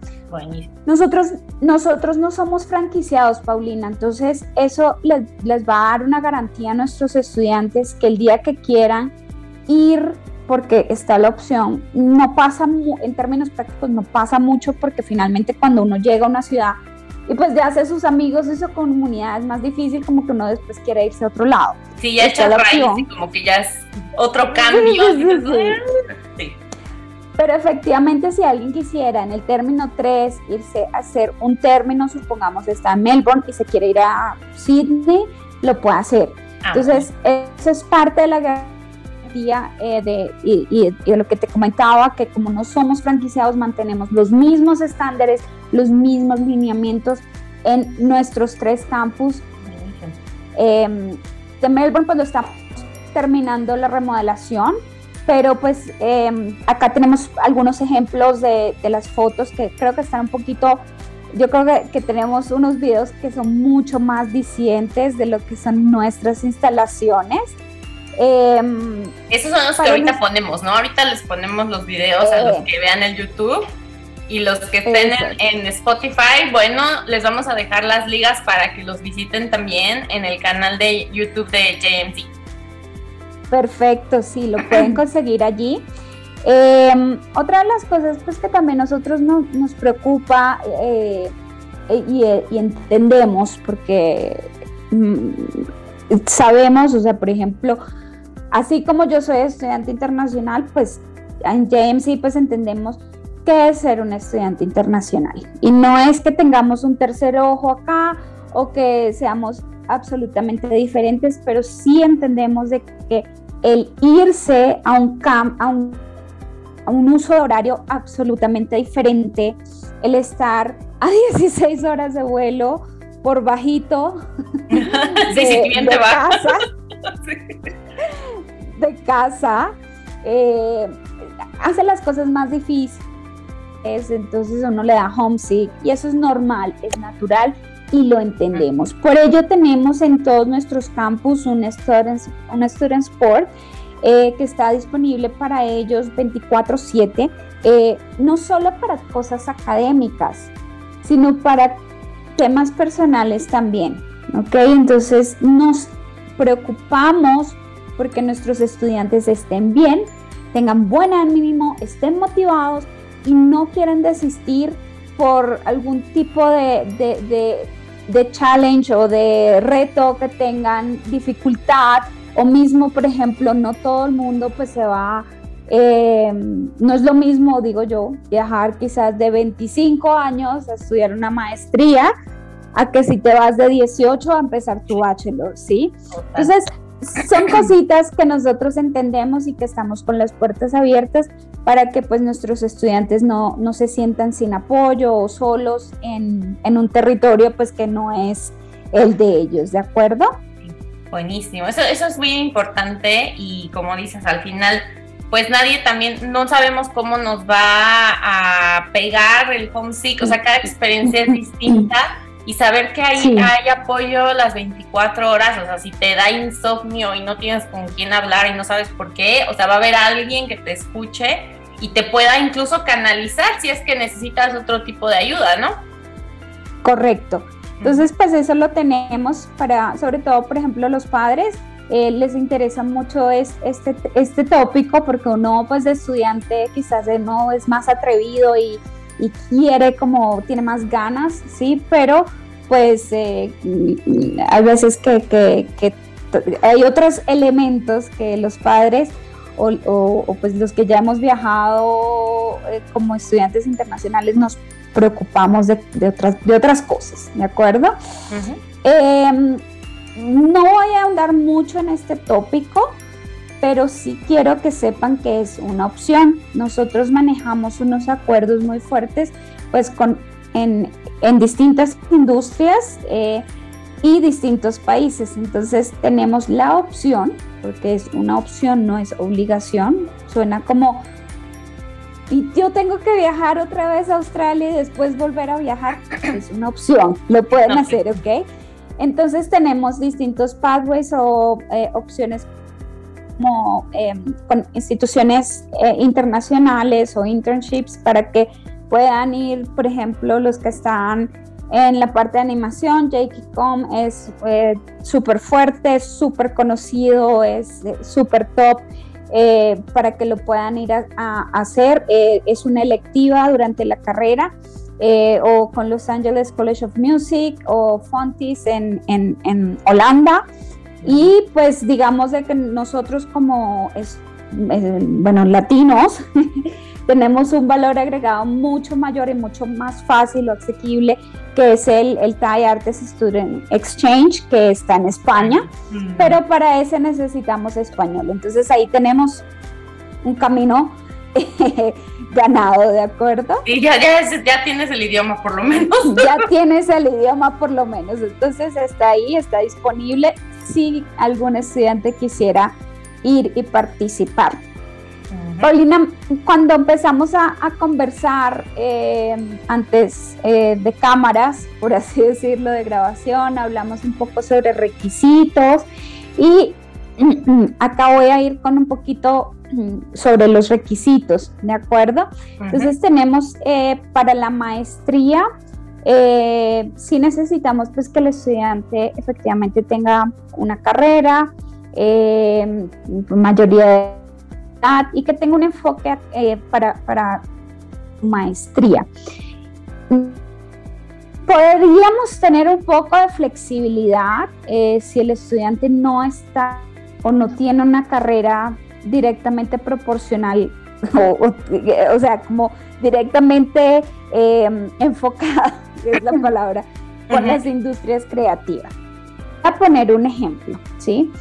Nosotros, nosotros no somos franquiciados, Paulina, entonces eso les, va a dar una garantía a nuestros estudiantes que el día que quieran ir porque está la opción. No pasa, en términos prácticos, no pasa mucho porque finalmente cuando uno llega a una ciudad y pues ya hace sus amigos y su comunidad es más difícil como que uno después quiere irse a otro lado. Sí, ya está la raíz y como que ya es otro cambio. sí. Pero efectivamente, si alguien quisiera en el término 3 irse a hacer un término, supongamos está en Melbourne y se quiere ir a Sydney, lo puede hacer. Ah, Entonces, eso es parte de la eh, de, y, de lo que te comentaba, que como no somos franquiciados, mantenemos los mismos estándares, los mismos lineamientos en nuestros tres campus. Em, de Melbourne, cuando estamos terminando la remodelación, pero pues em, acá tenemos algunos ejemplos de, las fotos que creo que están un poquito, yo creo que, tenemos unos videos que son mucho más dicientes de lo que son nuestras instalaciones. Em, Esos son los que ahorita ponemos, ¿no? Ahorita les ponemos los videos a los que vean el YouTube y los que estén en, Spotify, bueno, les vamos a dejar las ligas para que los visiten también en el canal de YouTube de JMC. Perfecto, sí, lo pueden conseguir allí. Em, otra de las cosas pues, que también nosotros nos preocupa eh, eh, y, entendemos, porque mm, sabemos, o sea, por ejemplo, así como yo soy estudiante internacional, pues en JMC pues entendemos qué es ser un estudiante internacional. Y no es que tengamos un tercer ojo acá o que seamos absolutamente diferentes, pero sí entendemos de que el irse a un, camp, a un, a un uso horario absolutamente diferente, el estar a 16 horas de vuelo por bajito de, casa, de casa, eh, hace las cosas más difíciles, entonces uno le da homesick y eso es normal, es natural y lo entendemos. Por ello tenemos en todos nuestros campus un Student, un student Sport eh, que está disponible para ellos 24/7, eh, no solo para cosas académicas, sino para temas personales también. ¿ok? Entonces nos preocupamos porque nuestros estudiantes estén bien, tengan buen ánimo, estén motivados y no quieran desistir por algún tipo de, de challenge o de reto que tengan dificultad o mismo, por ejemplo, no todo el mundo pues se va, eh, no es lo mismo, digo yo, viajar quizás de 25 años a estudiar una maestría a que si te vas de 18 a empezar tu bachelor, ¿sí? Entonces, son cositas que nosotros entendemos y que estamos con las puertas abiertas para que pues nuestros estudiantes no, no se sientan sin apoyo o solos en, en, un territorio pues que no es el de ellos, ¿de acuerdo? Buenísimo, eso, eso es muy importante y como dices, al final pues nadie también, no sabemos cómo nos va a pegar el homesick, o sea, cada experiencia es distinta y saber que hay, hay apoyo las 24 horas, o sea, si te da insomnio y no tienes con quién hablar y no sabes por qué, o sea, va a haber alguien que te escuche y te pueda incluso canalizar si es que necesitas otro tipo de ayuda, ¿no? Correcto. Entonces, pues eso lo tenemos para, sobre todo, por ejemplo, los padres, eh, les interesa mucho es, este, este tópico porque uno, pues de estudiante, quizás no es más atrevido y y quiere como, tiene más ganas, sí, pero pues eh, hay veces que, hay otros elementos que los padres o, pues los que ya hemos viajado eh, como estudiantes internacionales nos preocupamos de, otras, de otras cosas, ¿de acuerdo? Em, no voy a ahondar mucho en este tópico, pero sí quiero que sepan que es una opción. Nosotros manejamos unos acuerdos muy fuertes pues con, en, distintas industrias eh, y distintos países. Entonces tenemos la opción, porque es una opción, no es obligación. Suena como, y yo tengo que viajar otra vez a Australia y después volver a viajar. Es una opción, lo pueden hacer, ¿ok? Entonces tenemos distintos pathways o eh, opciones como em, con instituciones eh, internacionales o internships para que puedan ir, por ejemplo, los que están en la parte de animación, JKCOM es eh, súper fuerte, súper conocido, es eh, súper top. para que lo puedan ir a, hacer. es una electiva durante la carrera o con Los Angeles College of Music o Fontis en, en, en Holanda. Y pues digamos de que nosotros como, es, bueno, latinos, tenemos un valor agregado mucho mayor y mucho más fácil o asequible, que es el, el Thai Arts Student Exchange, que está en España, pero para ese necesitamos español. Entonces ahí tenemos un camino ganado, ¿de acuerdo? Y ya, ya, ya tienes el idioma por lo menos. ya tienes el idioma por lo menos. Entonces está ahí, está disponible si algún estudiante quisiera ir y participar. Paulina, cuando empezamos a, conversar eh, antes eh, de cámaras, por así decirlo, de grabación, hablamos un poco sobre requisitos y acá voy a ir con un poquito sobre los requisitos, ¿de acuerdo? Entonces tenemos eh, para la maestría, eh, sí necesitamos pues que el estudiante efectivamente tenga una carrera, eh, mayoría de y que tenga un enfoque para, para maestría. Podríamos tener un poco de flexibilidad si el estudiante no está o no tiene una carrera directamente proporcional, o, sea, como directamente em, enfocada, es la palabra, con las industrias creativas. A poner un ejemplo, ¿sí?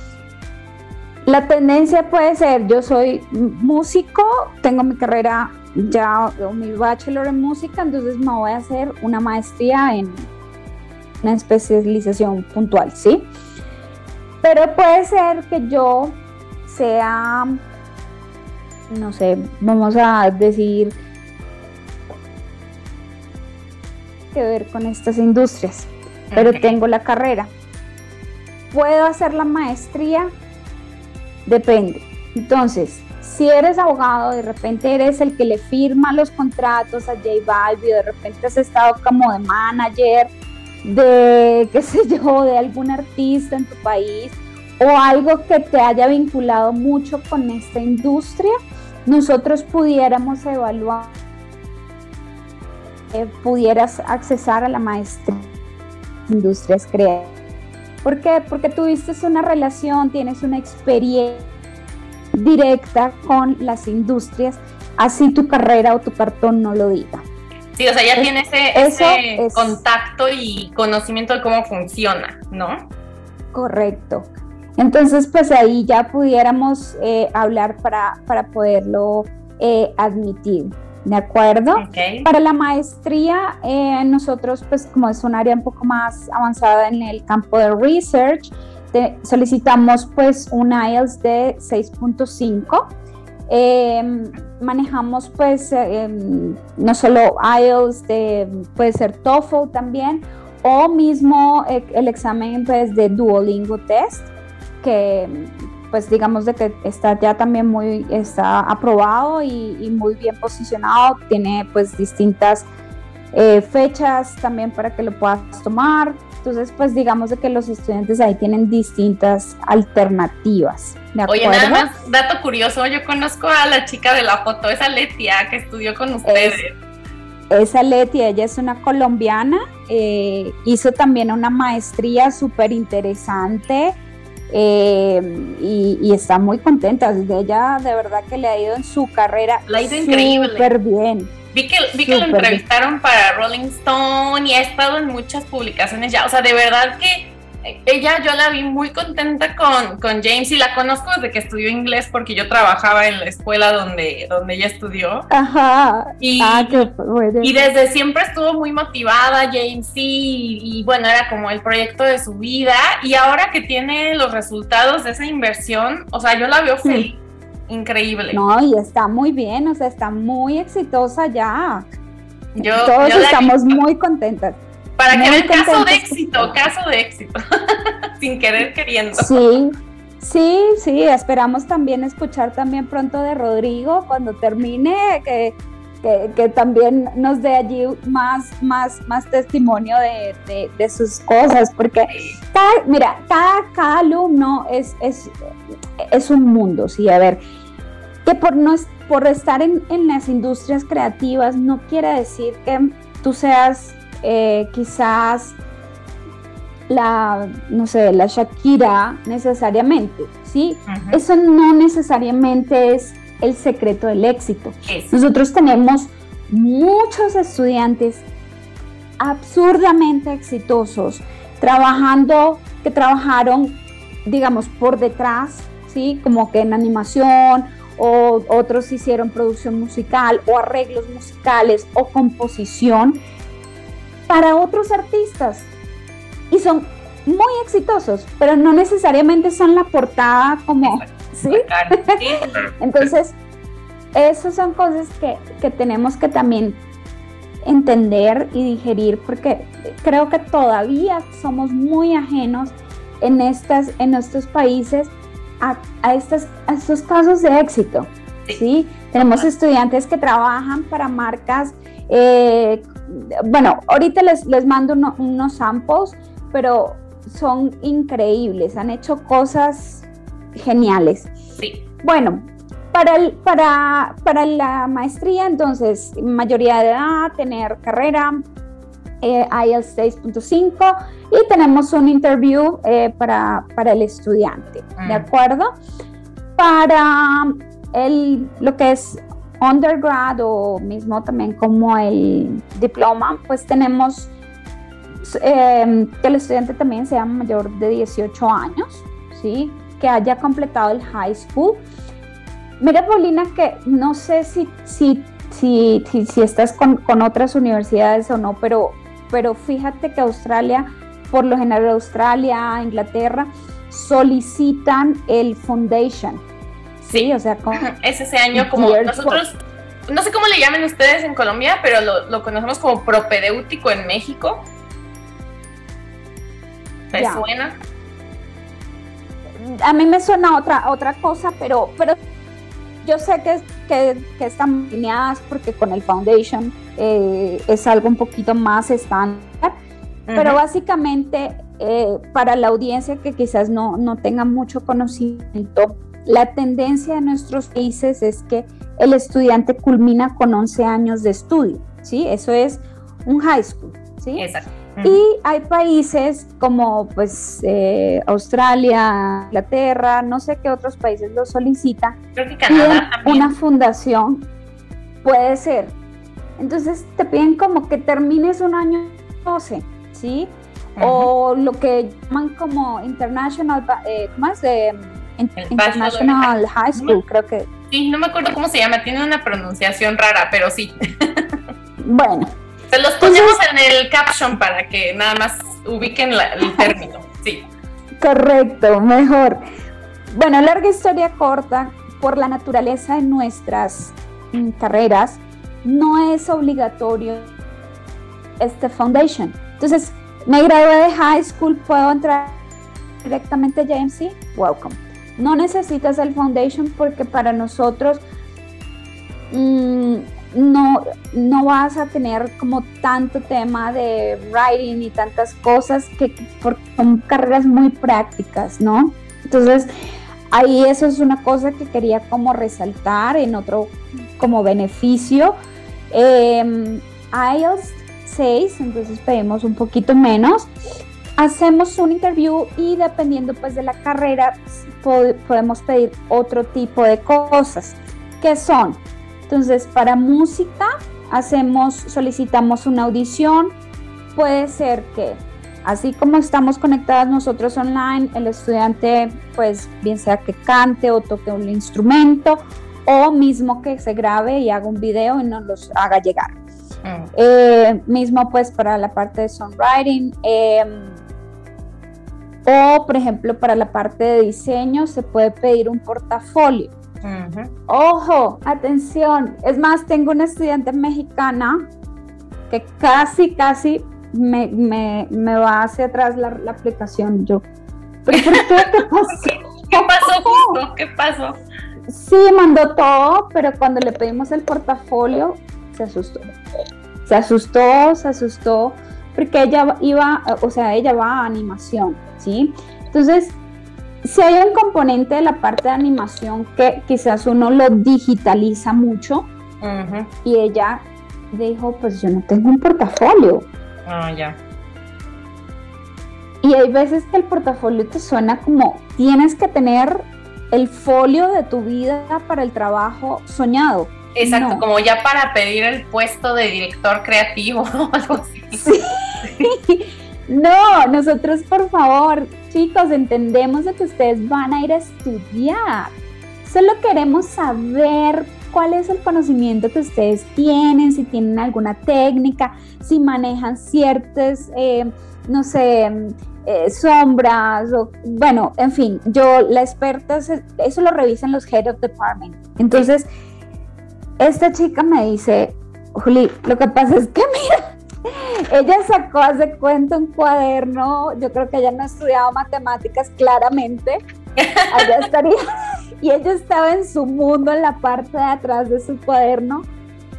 La tendencia puede ser, yo soy músico, tengo mi carrera ya, mi bachelor en música, entonces me voy a hacer una maestría en una especialización puntual, ¿sí? Pero puede ser que yo sea, no sé, vamos a decir, que ver con estas industrias, pero tengo la carrera. ¿Puedo hacer la maestría? Depende. Entonces, si eres abogado, de repente eres el que le firma los contratos a J Balbi, de repente has estado como de manager de, qué sé yo, de algún artista en tu país, o algo que te haya vinculado mucho con esta industria, nosotros pudiéramos evaluar, eh, pudieras accesar a la maestría industrias creativas. ¿Por qué? Porque tuviste una relación, tienes una experiencia directa con las industrias, así tu carrera o tu cartón no lo diga. Sí, o sea, ya tienes ese, contacto y conocimiento de cómo funciona, ¿no? Correcto. Entonces, pues ahí ya pudiéramos eh, hablar para, para poderlo eh, admitir. ¿De acuerdo? Para la maestría, eh, nosotros, pues como es un área un poco más avanzada en el campo de research, solicitamos pues un IELTS de 6.5. Em, manejamos pues em, no solo IELTS, de, puede ser TOEFL también, o mismo el examen pues, de Duolingo Test, que pues digamos de que está ya también muy, está aprobado y, muy bien posicionado, tiene pues distintas eh, fechas también para que lo puedas tomar. Entonces, pues digamos de que los estudiantes ahí tienen distintas alternativas. Oye, nada más, dato curioso, yo conozco a la chica de la foto, esa Letia que estudió con ustedes. esa Letia, ella es una colombiana, eh, hizo también una maestría súper interesante eh, y, está muy contenta. Ella de verdad que le ha ido en su carrera. Le ha ido increíble. Súper bien. Vi que, vi que lo entrevistaron para Rolling Stone y ha estado en muchas publicaciones ya. O sea, de verdad que ella yo la vi muy contenta con, con, James y la conozco desde que estudió inglés porque yo trabajaba en la escuela donde, donde ella estudió. Ajá. Y, ah, y desde siempre estuvo muy motivada James y, y, bueno, era como el proyecto de su vida y ahora que tiene los resultados de esa inversión, o sea, yo la veo feliz. Increíble. No, y está muy bien, o sea, está muy exitosa ya. Yo, Todos estamos muy contentas. Para que vean caso de éxito, caso de éxito, sin querer queriendo. Sí, sí, sí, esperamos también escuchar también pronto de Rodrigo cuando termine, que, que, también nos dé allí más, más, más testimonio de, de, sus cosas, porque cada, mira, cada, cada alumno es, es, es un mundo, sí, a ver, que por, no, por estar en, en las industrias creativas no quiere decir que tú seas eh, quizás la, no sé, la Shakira necesariamente, ¿sí? Eso no necesariamente es el secreto del éxito. Nosotros tenemos muchos estudiantes absurdamente exitosos, trabajando, que trabajaron, digamos, por detrás, ¿sí? Como que en animación, o otros hicieron producción musical, o arreglos musicales, o composición, para otros artistas y son muy exitosos, pero no necesariamente son la portada como, ¿sí? Entonces, esas son cosas que, que tenemos que también entender y digerir porque creo que todavía somos muy ajenos en, estas, en estos países a, a, estas, a estos casos de éxito. ¿sí? Tenemos estudiantes que trabajan para marcas eh, bueno, ahorita les, les mando unos samples, pero son increíbles, han hecho cosas geniales. Sí. Bueno, para, el, para, para la maestría, entonces, mayoría de edad, tener carrera, eh, IELTS 6.5 y tenemos un interview eh, para, para, el estudiante, ¿de mm. acuerdo? Para el, lo que es undergrad o mismo también como el diploma, pues tenemos em, que el estudiante también sea mayor de 18 años, ¿sí? que haya completado el high school. Mira, Paulina, que no sé si, si, si, si, estás con, con, otras universidades o no, pero, pero fíjate que Australia, por lo general Australia, Inglaterra, solicitan el foundation, Sí, o sea, es ese año como nosotros, no sé cómo le llaman ustedes en Colombia, pero lo, conocemos como propedéutico en México. ¿Te suena? A mí me suena otra, otra cosa, pero, pero yo sé que, que, que están alineadas porque con el Foundation eh, es algo un poquito más estándar, pero básicamente eh, para la audiencia que quizás no, no tenga mucho conocimiento, la tendencia de nuestros países es que el estudiante culmina con 11 años de estudio, ¿sí? Eso es un high school, ¿sí? Exacto. Y hay países como pues eh, Australia, Inglaterra, no sé qué otros países lo solicitan. Creo que Canadá también. Una fundación puede ser. Entonces te piden como que termines un año 12, ¿sí? O lo que llaman como International, eh, ¿cómo es? Eh, International High School, creo que. Sí, no me acuerdo cómo se llama, tiene una pronunciación rara, pero sí. bueno, se los ponemos en el caption para que nada más ubiquen el término. Sí. Correcto, mejor. Bueno, larga historia corta, por la naturaleza de nuestras mm, carreras, no es obligatorio este foundation. Entonces, me gradué de high school, ¿puedo entrar directamente a JMC? Welcome. No necesitas el foundation porque para nosotros mmm, no, no vas a tener como tanto tema de writing y tantas cosas que son carreras muy prácticas, ¿no? Entonces, ahí eso es una cosa que quería como resaltar en otro como beneficio. Eh, IELTS 6, entonces pedimos un poquito menos. Hacemos un interview y dependiendo pues de la carrera podemos pedir otro tipo de cosas, que son entonces, para música hacemos, solicitamos una audición. Puede ser que así como estamos conectadas nosotros online, el estudiante, pues bien sea que cante o toque un instrumento, o mismo que se grabe y haga un video y nos los haga llegar. Mm. Eh, mismo pues para la parte de songwriting. Em, o por ejemplo para la parte de diseño se puede pedir un portafolio. Ojo, atención. Es más, tengo una estudiante mexicana que casi, casi me, va hacia atrás la, aplicación. Yo, ¿pero por qué? ¿Qué pasó? ¿Qué pasó ¿Qué pasó? Sí, mandó todo, pero cuando le pedimos el portafolio, se asustó. Se asustó, se asustó, porque ella iba, o sea, ella va a animación, ¿sí? Entonces, si hay un componente de la parte de animación que quizás uno lo digitaliza mucho y ella dijo, pues yo no tengo un portafolio. Ah, ya. Y hay veces que el portafolio te suena como tienes que tener el folio de tu vida para el trabajo soñado. Exacto, como ya para pedir el puesto de director creativo o algo así. Sí. No, nosotros por favor, chicos, entendemos de que ustedes van a ir a estudiar. Solo queremos saber cuál es el conocimiento que ustedes tienen, si tienen alguna técnica, si manejan ciertas, eh, no sé, eh, sombras, o bueno, en fin, yo, la experta, eso lo revisan los Head of Department. Entonces, esta chica me dice, Juli, lo que pasa es que mira, ella sacó hace cuenta un cuaderno, yo creo que ella no ha estudiado matemáticas claramente, allá estaría, y ella estaba en su mundo en la parte de atrás de su cuaderno.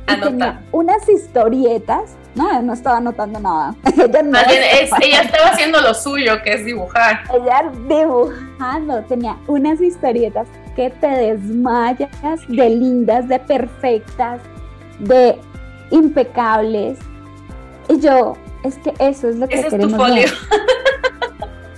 Y tenía unas historietas, no, no estaba anotando nada. ella, estaba haciendo lo suyo, que es dibujar. Ella dibujando, tenía unas historietas que te desmayas de lindas, de perfectas, de impecables, y yo, es que eso es lo que queremos es Ver.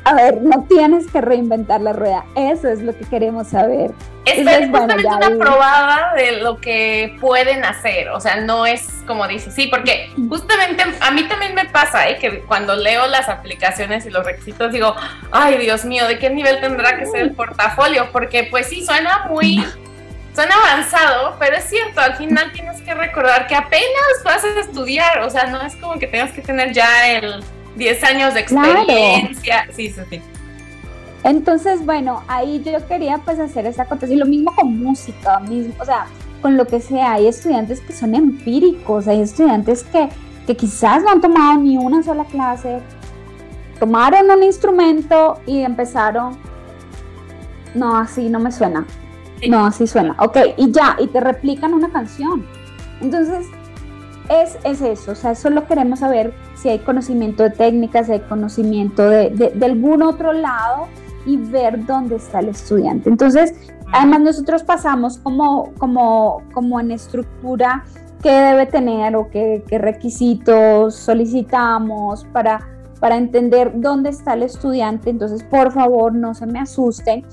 A ver, no tienes que reinventar la rueda, eso es lo que queremos saber. Esta es justamente una probada de lo que pueden hacer, o sea, no es como dice, sí, porque justamente a mí también me pasa, ¿eh? que cuando leo las aplicaciones y los requisitos digo, ay Dios mío, ¿de qué nivel tendrá que ser el portafolio? Porque pues sí, suena muy Suena avanzado, pero es cierto, al final tienes que recordar que apenas vas a estudiar, o sea, no es como que tengas que tener ya el 10 años de experiencia. Sí, sí, sí. Entonces, bueno, ahí yo quería pues hacer esa acotación, y lo mismo con música, mismo, o sea, con lo que sea, hay estudiantes que son empíricos, hay estudiantes que, que quizás no han tomado ni una sola clase, tomaron un instrumento y empezaron, no, así no me suena, no, así suena. Ok, y ya, y te replican una canción. Entonces, es, es eso, o sea, solo queremos saber si hay conocimiento de técnicas, si hay conocimiento de, de, algún otro lado y ver dónde está el estudiante. Entonces, además nosotros pasamos como, como, como en estructura qué debe tener o qué, requisitos solicitamos para, para entender dónde está el estudiante. Entonces, por favor, no se me asusten.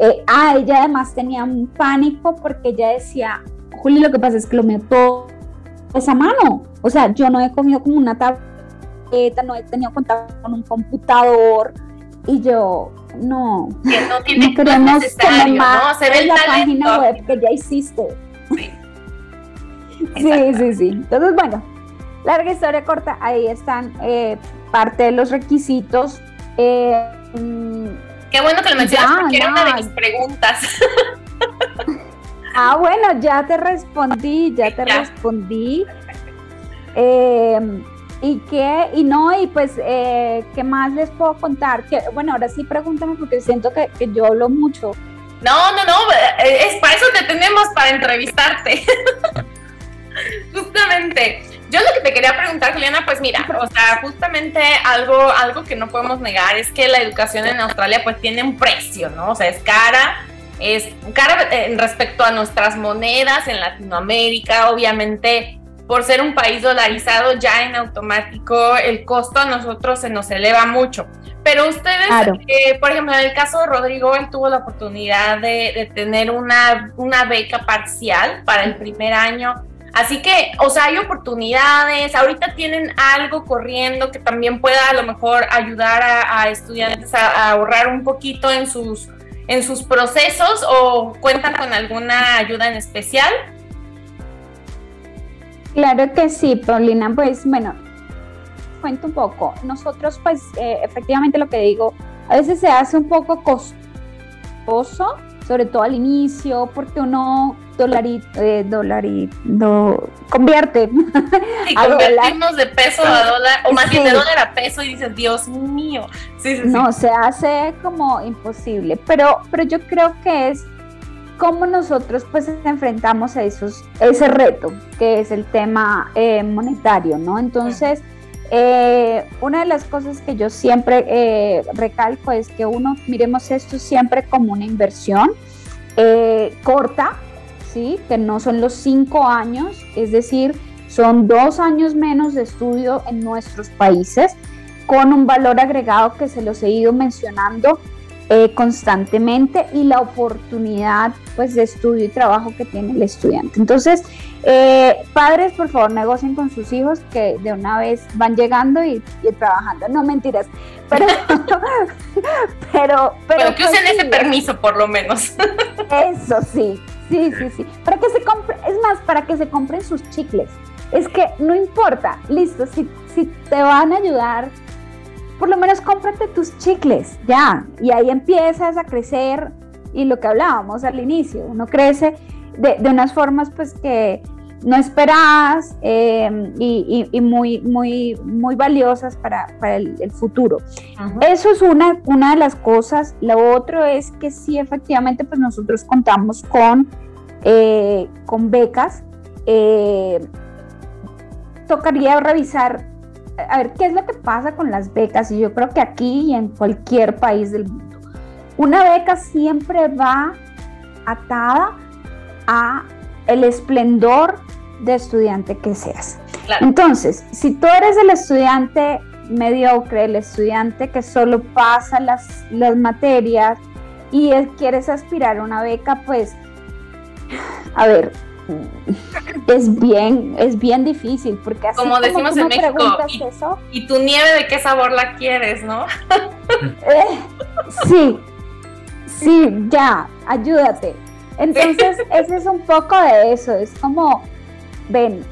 Eh, ah, ella además tenía un pánico porque ella decía, Juli, lo que pasa es que lo mío todo es a mano. O sea, yo no he cogido como una tableta, no he tenido contacto con un computador. Y yo, no, que no, tiene, no queremos que ¿no? Se ve la página web que ya hiciste. Sí. sí, sí, sí. Entonces, bueno, larga historia corta, ahí están eh, parte de los requisitos. Eh, mm, Qué bueno que lo mencionas porque era una de mis preguntas. ah, bueno, ya te respondí, ya te respondí. Eh, ¿Y qué? Y no, y pues, eh, ¿qué más les puedo contar? Que, bueno, ahora sí pregúntame porque siento que, que yo hablo mucho. No, no, no, eh, es para eso te tenemos, para entrevistarte. justamente. Yo lo que te quería preguntar, Juliana, pues mira, o sea, justamente algo, algo que no podemos negar es que la educación en Australia pues tiene un precio, ¿no? O sea, es cara, es cara en respecto a nuestras monedas en Latinoamérica, obviamente por ser un país dolarizado, ya en automático el costo a nosotros se nos eleva mucho. Pero ustedes, eh, por ejemplo, en el caso de Rodrigo, él tuvo la oportunidad de, tener una, una beca parcial para el primer año. Así que, o sea, hay oportunidades, ahorita tienen algo corriendo que también pueda a lo mejor ayudar a, estudiantes a, ahorrar un poquito en sus, en sus procesos o cuentan con alguna ayuda en especial. Claro que sí, Paulina. Pues bueno, cuento un poco. Nosotros, pues eh, efectivamente lo que digo, a veces se hace un poco costoso, sobre todo al inicio, porque uno dolarit, eh, convierte. Y convertimos de peso a dólar, o más bien de dólar a peso y dices, Dios mío. no, se hace como imposible, pero, pero yo creo que es cómo nosotros pues enfrentamos a esos, ese reto que es el tema eh, monetario, ¿no? Entonces, eh, una de las cosas que yo siempre eh, recalco es que uno miremos esto siempre como una inversión corta, ¿sí? Que no son los cinco años, es decir, son dos años menos de estudio en nuestros países con un valor agregado que se los he ido mencionando eh, constantemente y la oportunidad pues de estudio y trabajo que tiene el estudiante. Entonces, eh, padres, por favor, negocien con sus hijos que de una vez van llegando y, trabajando. No mentiras, pero, pero, pero, que usen pues ese permiso por lo menos. Eso sí, sí, sí, sí. Para que se compre, es más, para que se compren sus chicles. Es que no importa, listo, si, si te van a ayudar por lo menos cómprate tus chicles, ya, y ahí empiezas a crecer y lo que hablábamos al inicio, uno crece de, unas formas pues que no esperabas em, y, muy, muy, muy valiosas para, el, futuro. Eso es una, una de las cosas. Lo otro es que sí, efectivamente, pues nosotros contamos con, eh, con becas. Eh, tocaría revisar a ver, ¿qué es lo que pasa con las becas? Y yo creo que aquí y en cualquier país del mundo, una beca siempre va atada a el esplendor de estudiante que seas. Entonces, si tú eres el estudiante mediocre, el estudiante que solo pasa las, las materias y quieres aspirar a una beca, pues, a ver, es bien, es bien difícil, porque así como decimos en México, y, tu nieve de qué sabor la quieres, ¿no? Eh, sí, sí, ya, ayúdate. Entonces, ese es un poco de eso, es como, ven,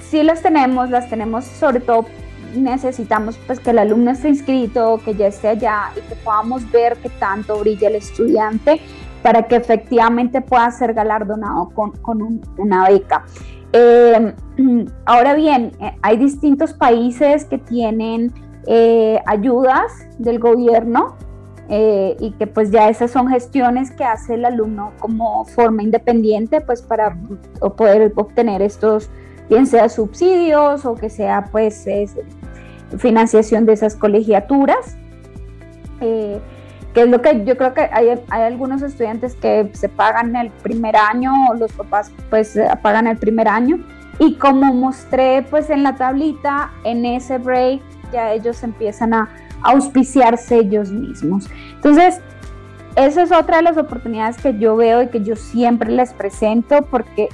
sí las tenemos, las tenemos sobre todo necesitamos pues que el alumno esté inscrito, que ya esté allá y que podamos ver qué tanto brilla el estudiante para que efectivamente pueda ser galardonado con, una beca. Eh, ahora bien, eh, hay distintos países que tienen eh, ayudas del gobierno y que pues ya esas son gestiones que hace el alumno como forma independiente pues para poder obtener estos, bien sea subsidios o que sea pues financiación de esas colegiaturas. Que es lo que yo creo que hay, hay, algunos estudiantes que se pagan el primer año, o los papás pues pagan el primer año, Y como mostré pues en la tablita, en ese break ya ellos empiezan a auspiciarse ellos mismos. Entonces, esa es otra de las oportunidades que yo veo y que yo siempre les presento porque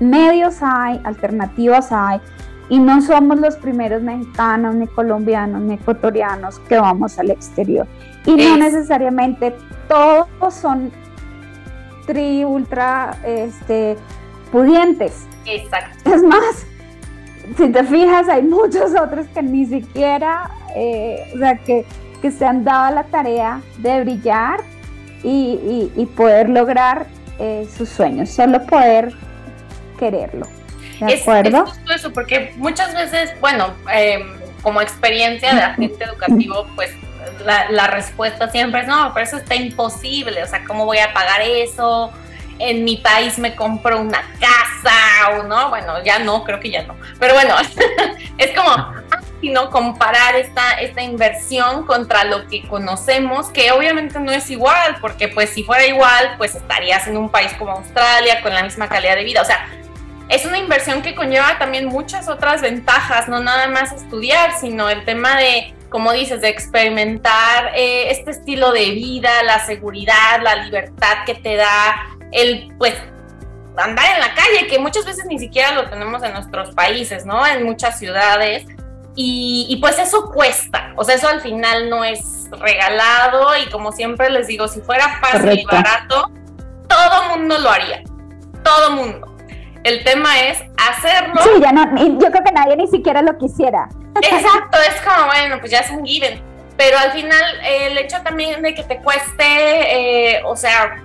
medios hay, alternativas hay, y no somos los primeros mexicanos, ni colombianos, ni ecuatorianos que vamos al exterior. Y no necesariamente todos son tri, ultra, este, pudientes. Exacto. Es más, si te fijas, hay muchos otros que ni siquiera, eh, o sea, que, que, se han dado la tarea de brillar y, y, poder lograr eh, sus sueños, solo poder quererlo. ¿De es, acuerdo? Es justo eso, porque muchas veces, bueno, em, como experiencia de agente educativo, pues la, la, respuesta siempre es no, pero eso está imposible, o sea, ¿cómo voy a pagar eso? En mi país me compro una casa o no, bueno, ya no, creo que ya no, pero bueno, es como, sino comparar esta, esta inversión contra lo que conocemos, que obviamente no es igual, porque pues si fuera igual, pues estarías en un país como Australia con la misma calidad de vida, o sea, es una inversión que conlleva también muchas otras ventajas, no nada más estudiar, sino el tema de, como dices, de experimentar eh, este estilo de vida, la seguridad, la libertad que te da el, pues, andar en la calle, que muchas veces ni siquiera lo tenemos en nuestros países, ¿no? En muchas ciudades. Y, pues eso cuesta, o sea, eso al final no es regalado y como siempre les digo, si fuera fácil y barato, todo mundo lo haría, todo mundo. El tema es hacerlo. Sí, ya no, yo creo que nadie ni siquiera lo quisiera. Exacto, es como, bueno, pues ya es un given. Pero al final, el hecho también de que te cueste, eh, o sea,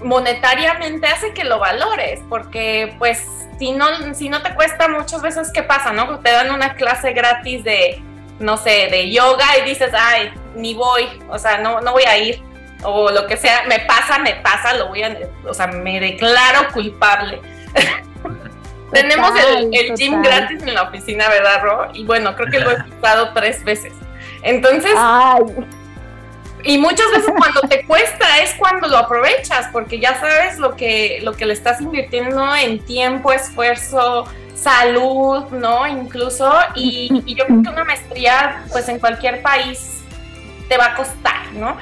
monetariamente hace que lo valores, porque pues si no, si no te cuesta muchas veces, ¿qué pasa? ¿No? Te dan una clase gratis de, no sé, de yoga y dices, ay, ni voy, o sea, no, no voy a ir, o lo que sea, me pasa, me pasa, lo voy a, o sea, me declaro culpable. Tenemos el, gym gratis en la oficina, ¿verdad, Ro? Y bueno, creo que lo he usado tres veces. Entonces, y muchas veces cuando te cuesta es cuando lo aprovechas, porque ya sabes lo que, lo que le estás invirtiendo en tiempo, esfuerzo, salud, ¿no? Incluso, y, yo creo que una maestría, pues en cualquier país te va a costar, ¿no?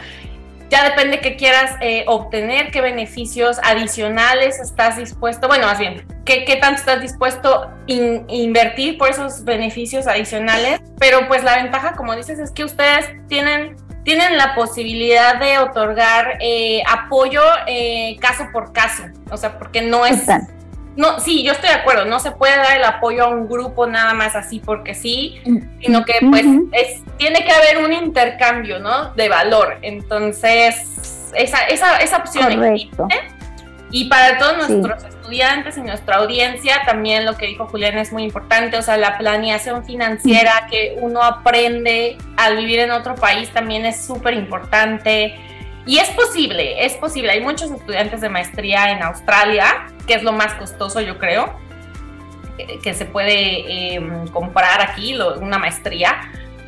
ya depende qué quieras eh, obtener, qué beneficios adicionales estás dispuesto, bueno, más bien, qué, qué tanto estás dispuesto a invertir por esos beneficios adicionales, pero pues la ventaja, como dices, es que ustedes tienen, tienen la posibilidad de otorgar eh, apoyo eh, caso por caso, o sea, porque no es no, sí, yo estoy de acuerdo, no se puede dar el apoyo a un grupo nada más así porque sí, sino que pues es, tiene que haber un intercambio, ¿no? De valor. Entonces, esa, esa, esa opción existe. Y para todos nuestros estudiantes y nuestra audiencia, también lo que dijo Julián es muy importante, o sea, la planeación financiera que uno aprende al vivir en otro país también es súper importante y es posible, es posible. Hay muchos estudiantes de maestría en Australia, que es lo más costoso, yo creo, que, se puede em, comprar aquí, una maestría.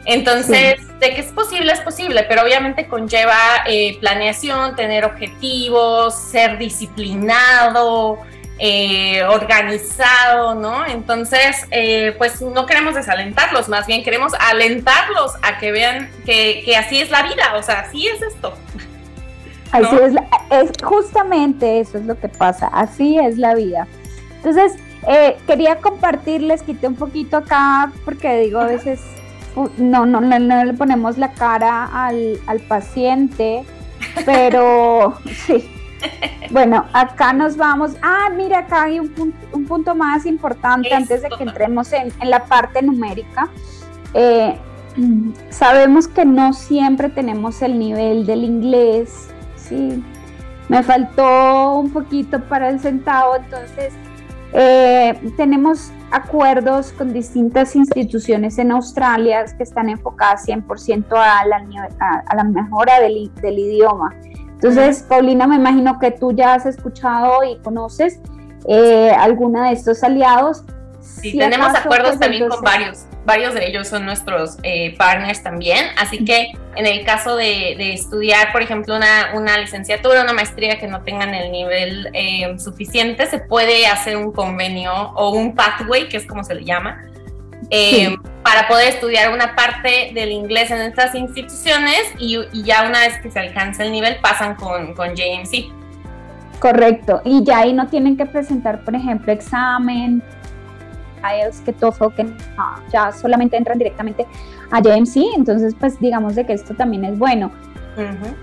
Entonces, de que es posible, es posible, pero obviamente conlleva eh, planeación, tener objetivos, ser disciplinado, eh, organizado, ¿no? Entonces, eh, pues no queremos desalentarlos, más bien queremos alentarlos a que vean que, que así es la vida, o sea, así es esto. Así es, es, justamente eso es lo que pasa, así es la vida. Entonces, eh, quería compartirles, quité un poquito acá, porque digo, a veces no, no, no, le ponemos la cara al, al paciente, pero sí. Bueno, acá nos vamos. Ah, mira, acá hay un punto, un punto más importante antes de que entremos en, en la parte numérica. Eh, sabemos que no siempre tenemos el nivel del inglés sí, me faltó un poquito para el centavo, entonces eh, tenemos acuerdos con distintas instituciones en Australia que están enfocadas 100% a la, a, la mejora del, del, idioma. Entonces, Paulina, me imagino que tú ya has escuchado y conoces eh, alguna de estos aliados. Sí, tenemos acuerdos pues, también con varios, varios de ellos son nuestros eh, partners también, así que en el caso de, estudiar, por ejemplo, una, una, licenciatura, una maestría que no tengan el nivel eh, suficiente, se puede hacer un convenio o un pathway, que es como se le llama, eh, para poder estudiar una parte del inglés en estas instituciones y, ya una vez que se alcance el nivel pasan con, con JMC. Correcto, y ya ahí no tienen que presentar, por ejemplo, examen, IELTS, que TOEFL, que ya solamente entran directamente a JMC, entonces pues digamos de que esto también es bueno.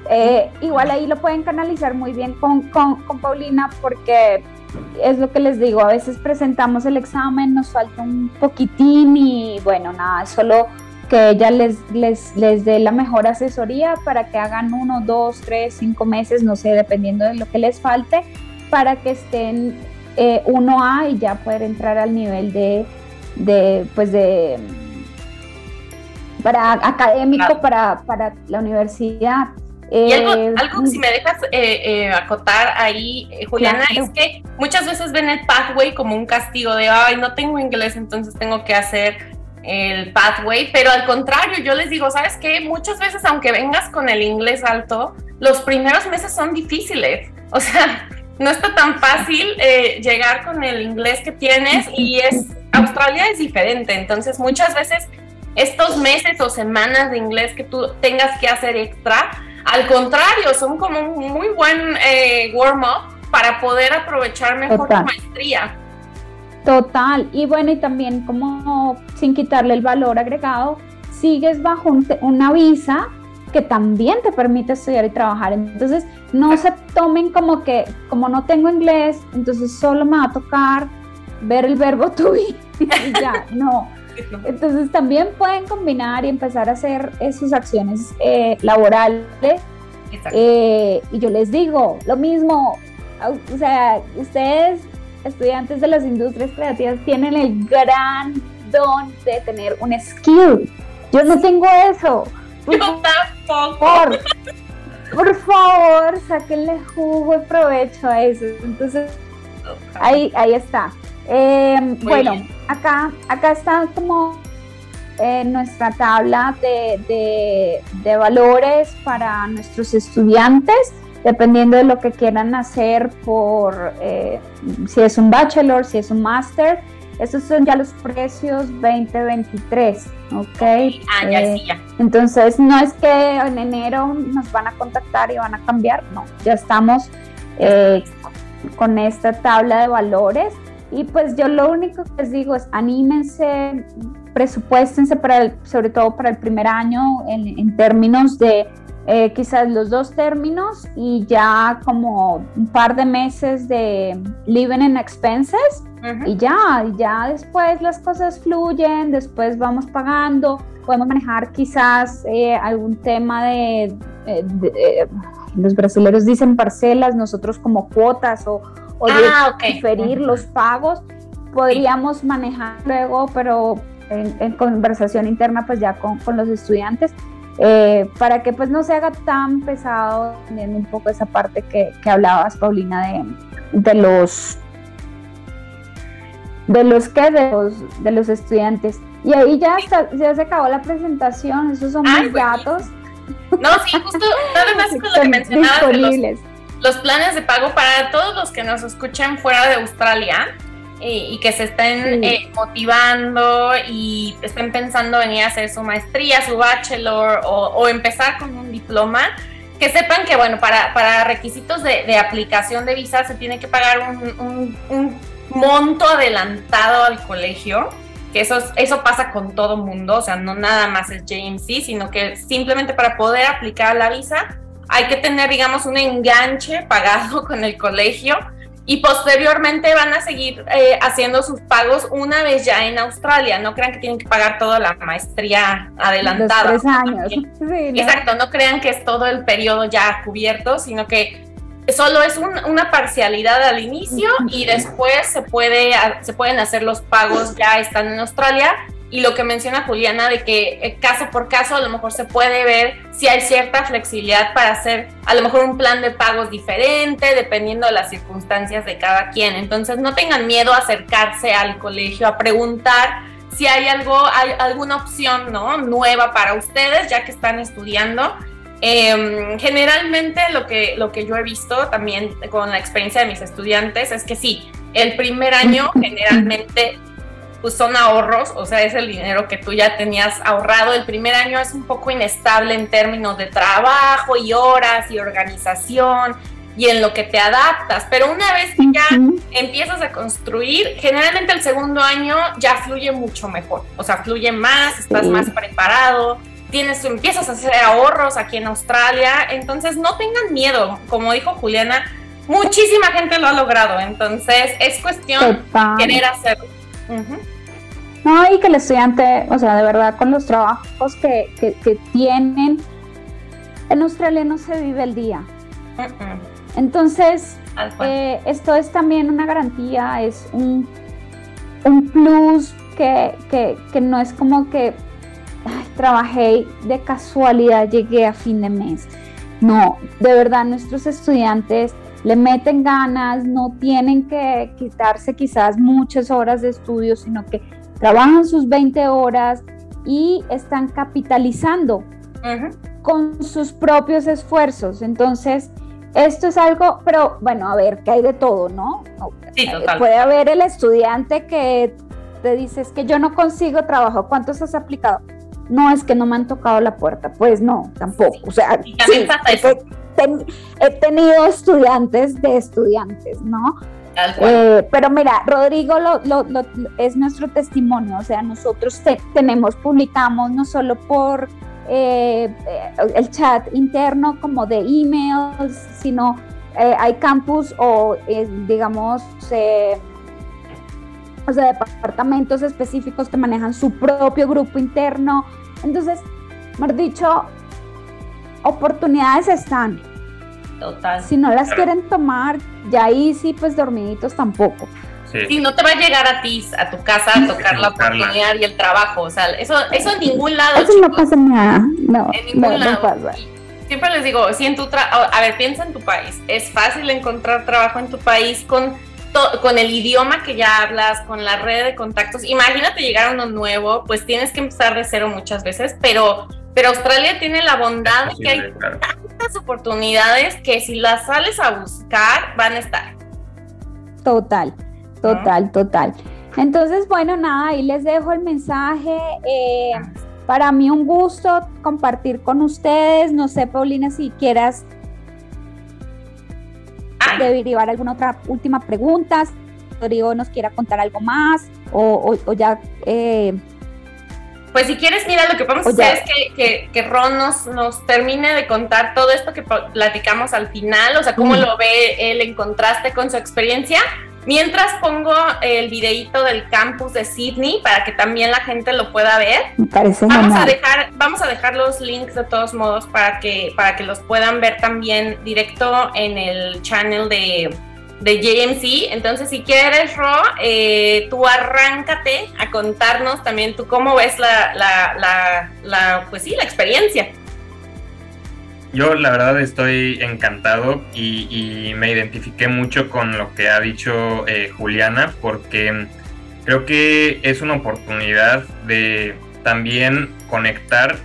Eh, igual ahí lo pueden canalizar muy bien con, con, con, Paulina porque es lo que les digo, a veces presentamos el examen, nos falta un poquitín y bueno, nada, solo que ella les, les, les dé la mejor asesoría para que hagan uno, dos, tres, cinco meses, no sé, dependiendo de lo que les falte, para que estén eh, 1A y ya poder entrar al nivel de, de pues de para académico para, para la universidad. Y algo, eh, algo, si me dejas eh, eh, acotar ahí, Juliana, es que muchas veces ven el pathway como un castigo de, ay, no tengo inglés, entonces tengo que hacer el pathway, pero al contrario, yo les digo, ¿sabes qué? Muchas veces, aunque vengas con el inglés alto, los primeros meses son difíciles. O sea, no está tan fácil eh, llegar con el inglés que tienes y es Australia es diferente, entonces muchas veces estos meses o semanas de inglés que tú tengas que hacer extra, al contrario, son como un muy buen eh, warm-up para poder aprovechar mejor tu maestría. Total, y bueno, y también como sin quitarle el valor agregado, sigues bajo una visa que también te permite estudiar y trabajar. Entonces, no se tomen como que, como no tengo inglés, entonces solo me va a tocar ver el verbo to be y ya, no. Entonces también pueden combinar y empezar a hacer sus acciones eh, laborales. Eh, y yo les digo, lo mismo, o sea, ustedes, estudiantes de las industrias creativas, tienen el gran don de tener un skill. Yo no tengo eso. Yo tampoco. Por, favor, sáquenle jugo y provecho a eso. Entonces, ahí, ahí está. Eh, bueno, acá, acá está como eh, nuestra tabla de, de, valores para nuestros estudiantes, dependiendo de lo que quieran hacer por eh, si es un bachelor, si es un máster. Estos son ya los precios 2023, ¿ok? Ah, ya, sí, ya. Entonces, no es que en enero nos van a contactar y van a cambiar, no, ya estamos eh, con esta tabla de valores. Y pues yo lo único que les digo es anímense, presupuéstense para sobre todo para el primer año en, en términos de eh, quizás los dos términos y ya como un par de meses de living in expenses y ya, ya después las cosas fluyen, después vamos pagando, podemos manejar quizás eh, algún tema de, eh, los brasileños dicen parcelas, nosotros como cuotas o, o ah, diferir los pagos, podríamos manejar luego, pero en, conversación interna pues ya con, con los estudiantes eh, para que pues no se haga tan pesado, teniendo un poco esa parte que, que hablabas, Paulina, de, de, los de los que de los, de los estudiantes. Y ahí ya, ya se acabó la presentación, esos son mis datos. No, sí, justo nada más con lo que mencionabas de los planes de pago para todos los que nos escuchen fuera de Australia y, que se estén eh, motivando y estén pensando venir a hacer su maestría, su bachelor o, empezar con un diploma, que sepan que, bueno, para, para requisitos de, aplicación de visa se tiene que pagar un, un, monto adelantado al colegio, que eso, eso pasa con todo mundo, o sea, no nada más es JMC, sino que simplemente para poder aplicar la visa hay que tener, digamos, un enganche pagado con el colegio y posteriormente van a seguir eh, haciendo sus pagos una vez ya en Australia. No crean que tienen que pagar toda la maestría adelantada. Los tres años. Exacto, no crean que es todo el periodo ya cubierto, sino que solo es una parcialidad al inicio y después se, puede, se pueden hacer los pagos ya estando en Australia y lo que menciona Juliana de que eh, caso por caso a lo mejor se puede ver si hay cierta flexibilidad para hacer a lo mejor un plan de pagos diferente dependiendo de las circunstancias de cada quien. Entonces no tengan miedo a acercarse al colegio a preguntar si hay algo, hay alguna opción ¿no? nueva para ustedes ya que están estudiando. Em, generalmente lo que, lo que yo he visto también con la experiencia de mis estudiantes es que sí, el primer año generalmente pues son ahorros, o sea, es el dinero que tú ya tenías ahorrado. El primer año es un poco inestable en términos de trabajo y horas y organización y en lo que te adaptas, pero una vez que ya empiezas a construir, generalmente el segundo año ya fluye mucho mejor, o sea, fluye más, estás más preparado, tienes, empiezas a hacer ahorros aquí en Australia, entonces no tengan miedo, como dijo Juliana, muchísima gente lo ha logrado, entonces es cuestión de querer hacerlo. No, y que el estudiante, o sea, de verdad, con los trabajos que, que, tienen, en Australia no se vive el día. Entonces, eh, esto es también una garantía, es un, un plus que, que, no es como que trabajé de casualidad, llegué a fin de mes. No, de verdad nuestros estudiantes le meten ganas, no tienen que quitarse quizás muchas horas de estudio, sino que trabajan sus 20 horas y están capitalizando con sus propios esfuerzos. Entonces, esto es algo, pero bueno, a ver, que hay de todo, ¿no? Sí, total. Puede haber el estudiante que te dice, es que yo no consigo trabajo, ¿cuántos has aplicado? No, es que no me han tocado la puerta. Pues no, tampoco. O sea, sí, he tenido estudiantes de estudiantes, ¿no? Eh, pero mira, Rodrigo es nuestro testimonio, o sea, nosotros tenemos, publicamos no solo por eh, el chat interno como de emails, sino eh, hay campus o digamos, o sea, departamentos específicos que manejan su propio grupo interno. Entonces, mejor dicho, oportunidades están. Total. Si no las quieren tomar, ya ahí sí, pues dormiditos tampoco. Sí. no te va a llegar a ti, a tu casa, a tocar la oportunidad y el trabajo. O sea, eso, eso en ningún lado. Eso no pasa nada. No, en ningún lado. pasa. Siempre les digo, si en tu a ver, piensa en tu país. Es fácil encontrar trabajo en tu país con con el idioma que ya hablas, con la red de contactos. Imagínate llegar a uno nuevo, pues tienes que empezar de cero muchas veces, pero pero Australia tiene la bondad de que hay tantas oportunidades que si las sales a buscar van a estar. Total, total, total. Entonces, bueno, nada, ahí les dejo el mensaje. Eh, para mí un gusto compartir con ustedes. No sé, Paulina, si quieras derivar alguna otra última pregunta. Rodrigo nos quiera contar algo más o, ya eh, pues si quieres, mira, lo que podemos hacer es que, que, Ron nos, nos, termine de contar todo esto que platicamos al final, o sea, cómo lo ve él en contraste con su experiencia. Mientras pongo el videíto del campus de Sydney para que también la gente lo pueda ver. vamos a dejar, vamos a dejar los links de todos modos para que, para que los puedan ver también directo en el channel de, de JMC. Entonces, si quieres, Ro, eh, tú arráncate a contarnos también tú cómo ves la, la, la, pues sí, la experiencia. Yo la verdad estoy encantado y, me identifiqué mucho con lo que ha dicho eh, Juliana porque creo que es una oportunidad de también conectar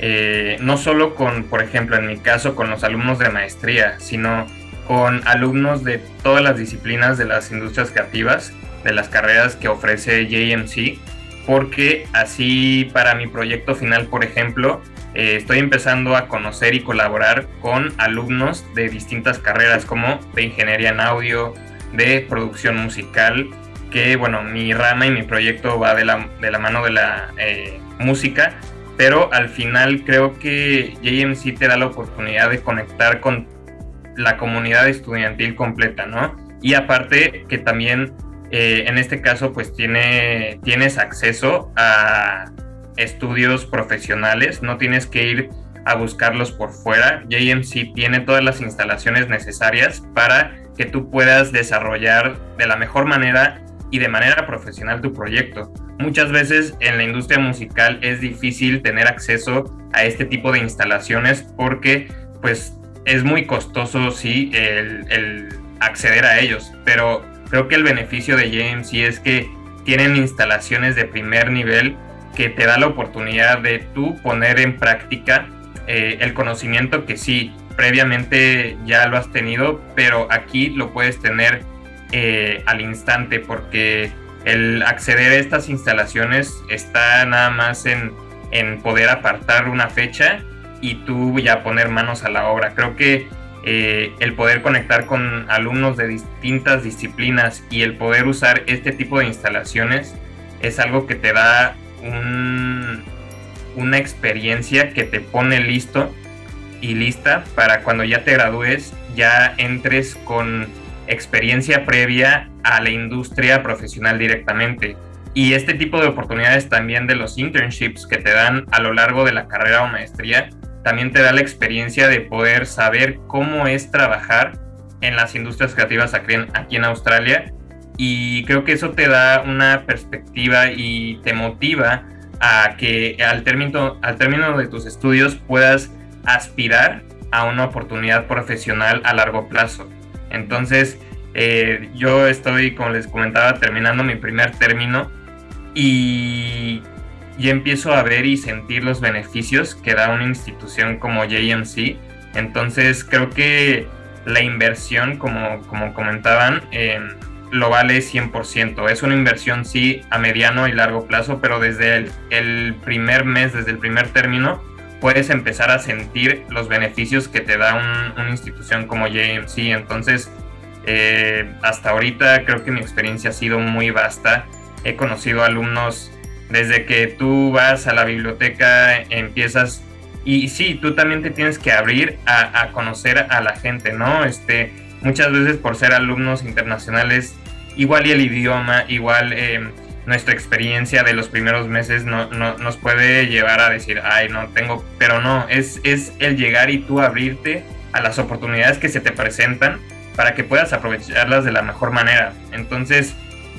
eh, no solo con, por ejemplo, en mi caso, con los alumnos de maestría, sino con alumnos de todas las disciplinas de las industrias creativas, de las carreras que ofrece JMC, porque así para mi proyecto final, por ejemplo, eh, estoy empezando a conocer y colaborar con alumnos de distintas carreras como de ingeniería en audio, de producción musical, que bueno, mi rama y mi proyecto va de la, de la mano de la eh, música, pero al final creo que JMC te da la oportunidad de conectar con la comunidad estudiantil completa, ¿no? Y aparte que también eh, en este caso pues tiene, tienes acceso a estudios profesionales, no tienes que ir a buscarlos por fuera. JMC tiene todas las instalaciones necesarias para que tú puedas desarrollar de la mejor manera y de manera profesional tu proyecto. Muchas veces en la industria musical es difícil tener acceso a este tipo de instalaciones porque pues es muy costoso sí el, acceder a ellos, pero creo que el beneficio de JMC es que tienen instalaciones de primer nivel que te da la oportunidad de tú poner en práctica eh, el conocimiento que sí, previamente ya lo has tenido, pero aquí lo puedes tener eh, al instante porque el acceder a estas instalaciones está nada más en, en poder apartar una fecha y tú ya poner manos a la obra. Creo que eh, el poder conectar con alumnos de distintas disciplinas y el poder usar este tipo de instalaciones es algo que te da una experiencia que te pone listo y lista para cuando ya te gradúes ya entres con experiencia previa a la industria profesional directamente. Y este tipo de oportunidades también de los internships que te dan a lo largo de la carrera o maestría también te da la experiencia de poder saber cómo es trabajar en las industrias creativas aquí en, Australia y creo que eso te da una perspectiva y te motiva a que al término, al término de tus estudios puedas aspirar a una oportunidad profesional a largo plazo. Entonces, eh, yo estoy, como les comentaba, terminando mi primer término y y empiezo a ver y sentir los beneficios que da una institución como JMC. Entonces creo que la inversión, como, como comentaban, em, lo vale 100%. Es una inversión sí a mediano y largo plazo, pero desde el, primer mes, desde el primer término, puedes empezar a sentir los beneficios que te da una institución como JMC. Entonces, eh, hasta ahorita creo que mi experiencia ha sido muy vasta. He conocido alumnos desde que tú vas a la biblioteca, empiezas y sí, tú también te tienes que abrir a, conocer a la gente, ¿no? Este, muchas veces por ser alumnos internacionales, igual y el idioma, igual em, nuestra experiencia de los primeros meses no, nos puede llevar a decir, ay, no tengo, pero no, es, es el llegar y tú abrirte a las oportunidades que se te presentan para que puedas aprovecharlas de la mejor manera. Entonces,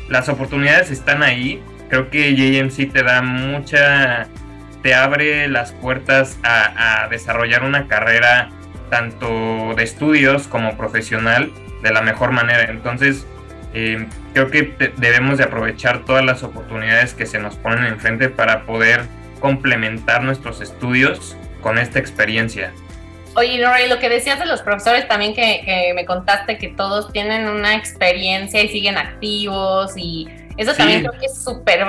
las oportunidades están ahí, creo que JMC te da mucha, te abre las puertas a, desarrollar una carrera tanto de estudios como profesional de la mejor manera. Entonces, eh, creo que debemos de aprovechar todas las oportunidades que se nos ponen enfrente para poder complementar nuestros estudios con esta experiencia. Oye, Nora, lo que decías de los profesores también que, que, me contaste que todos tienen una experiencia y siguen activos y eso también creo que es súper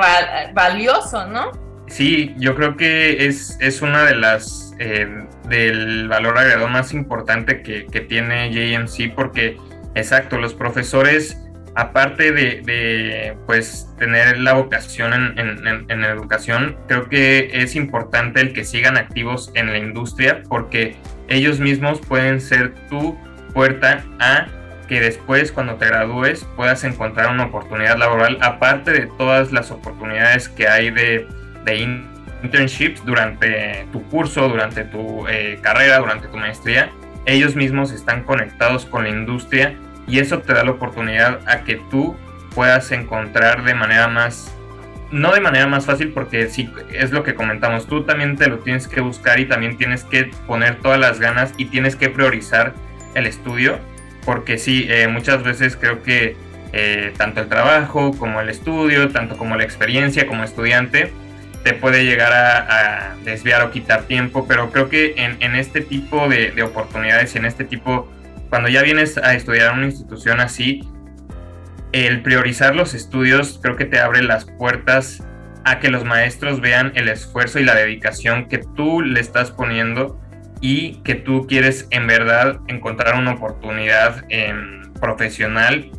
valioso, ¿no? Sí, yo creo que es, es una de las eh, del valor agregado más importante que, tiene JMC porque, exacto, los profesores, aparte de, pues tener la vocación en, en, educación, creo que es importante el que sigan activos en la industria porque ellos mismos pueden ser tu puerta a que después cuando te gradúes puedas encontrar una oportunidad laboral aparte de todas las oportunidades que hay de, internships durante tu curso, durante tu eh, carrera, durante tu maestría. Ellos mismos están conectados con la industria y eso te da la oportunidad a que tú puedas encontrar de manera más no de manera más fácil porque sí es lo que comentamos, tú también te lo tienes que buscar y también tienes que poner todas las ganas y tienes que priorizar el estudio porque sí, eh, muchas veces creo que eh, tanto el trabajo como el estudio, tanto como la experiencia como estudiante, te puede llegar a, desviar o quitar tiempo, pero creo que en, este tipo de, de, oportunidades, en este tipo, cuando ya vienes a estudiar en una institución así, el priorizar los estudios creo que te abre las puertas a que los maestros vean el esfuerzo y la dedicación que tú le estás poniendo y que tú quieres en verdad encontrar una oportunidad em, profesional,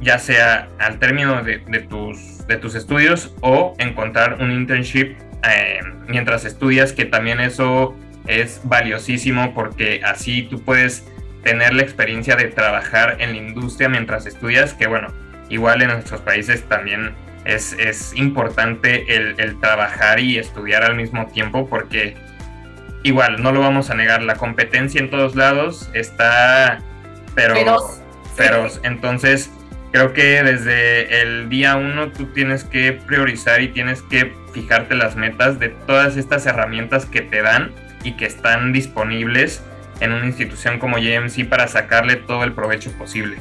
ya sea al término de, tus, de tus estudios o encontrar un internship em, mientras estudias, que también eso es valiosísimo porque así tú puedes tener la experiencia de trabajar en la industria mientras estudias, que bueno, igual en nuestros países también es, es importante el, el trabajar y estudiar al mismo tiempo porque igual, no lo vamos a negar, la competencia en todos lados está, pero feroz. Entonces, creo que desde el día uno tú tienes que priorizar y tienes que fijarte las metas de todas estas herramientas que te dan y que están disponibles en una institución como JMC para sacarle todo el provecho posible.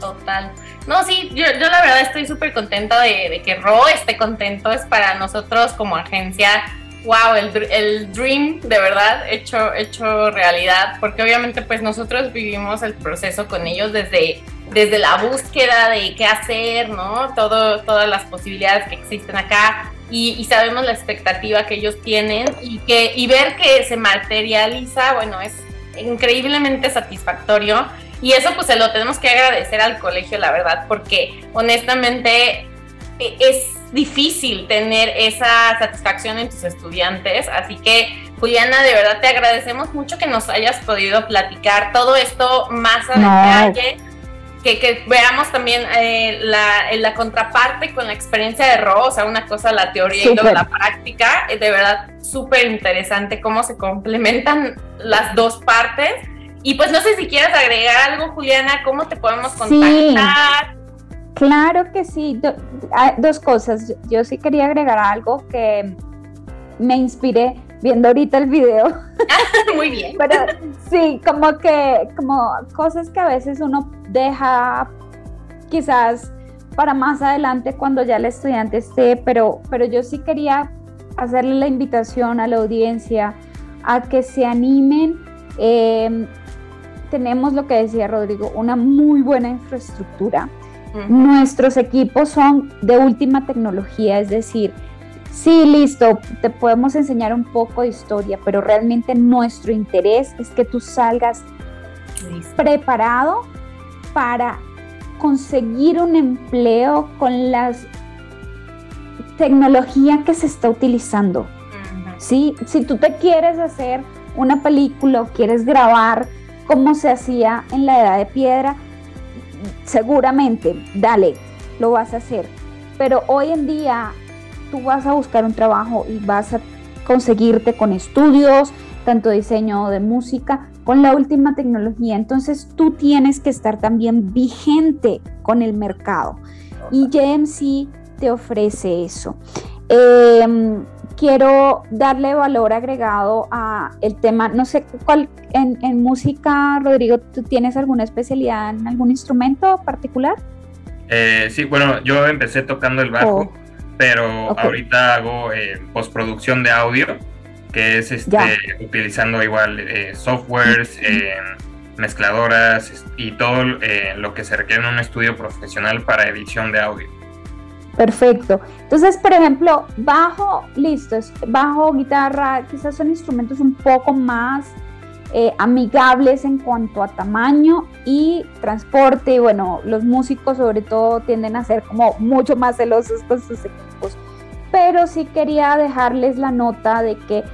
Total. No, sí, yo, yo la verdad estoy súper contenta de, de, que Ro esté contento. Es para nosotros como agencia, wow, el, el dream de verdad hecho, hecho realidad. Porque obviamente pues nosotros vivimos el proceso con ellos desde, desde la búsqueda de qué hacer, ¿no? Todo, todas las posibilidades que existen acá. Y, sabemos la expectativa que ellos tienen y, que, y ver que se materializa, bueno, es increíblemente satisfactorio. Y eso pues se lo tenemos que agradecer al colegio, la verdad, porque honestamente e, es difícil tener esa satisfacción en tus estudiantes. Así que, Juliana, de verdad te agradecemos mucho que nos hayas podido platicar todo esto más a detalle. Que, que, veamos también eh, la, la, contraparte con la experiencia de Ro, o sea, una cosa la teoría Super. y la práctica, de verdad súper interesante cómo se complementan las dos partes. Y pues no sé si quieres agregar algo, Juliana, ¿cómo te podemos contactar? Sí, claro que sí. Do, dos cosas. Yo sí quería agregar algo que me inspiré viendo ahorita el video. Muy bien. Pero sí, como que, como cosas que a veces uno deja quizás para más adelante cuando ya el estudiante esté, pero, pero yo sí quería hacerle la invitación a la audiencia a que se animen. Eh, tenemos lo que decía Rodrigo, una muy buena infraestructura. Nuestros equipos son de última tecnología, es decir, sí, listo, te podemos enseñar un poco de historia, pero realmente nuestro interés es que tú salgas listo. preparado para conseguir un empleo con las tecnología que se está utilizando. ¿sí? Si tú te quieres hacer una película o quieres grabar como se hacía en la edad de piedra, seguramente, dale, lo vas a hacer. Pero hoy en día tú vas a buscar un trabajo y vas a conseguirte con estudios, tanto diseño de música, con la última tecnología. Entonces tú tienes que estar también vigente con el mercado. Y JMC te ofrece eso. Eh, quiero darle valor agregado a el tema, no sé cuál, en, en, música, Rodrigo, ¿tú tienes alguna especialidad en algún instrumento particular? Eh, sí, bueno, yo empecé tocando el bajo, oh. pero okay. ahorita hago eh, postproducción de audio, que es este, utilizando igual eh, softwares, mezcladoras y todo lo que se requiere en un estudio profesional para edición de audio. Perfecto. Entonces, por ejemplo, bajo, listo, bajo, guitarra, quizás son instrumentos un poco más eh, amigables en cuanto a tamaño y transporte. Y bueno, los músicos sobre todo tienden a ser como mucho más celosos con sus equipos. Pero sí quería dejarles la nota de que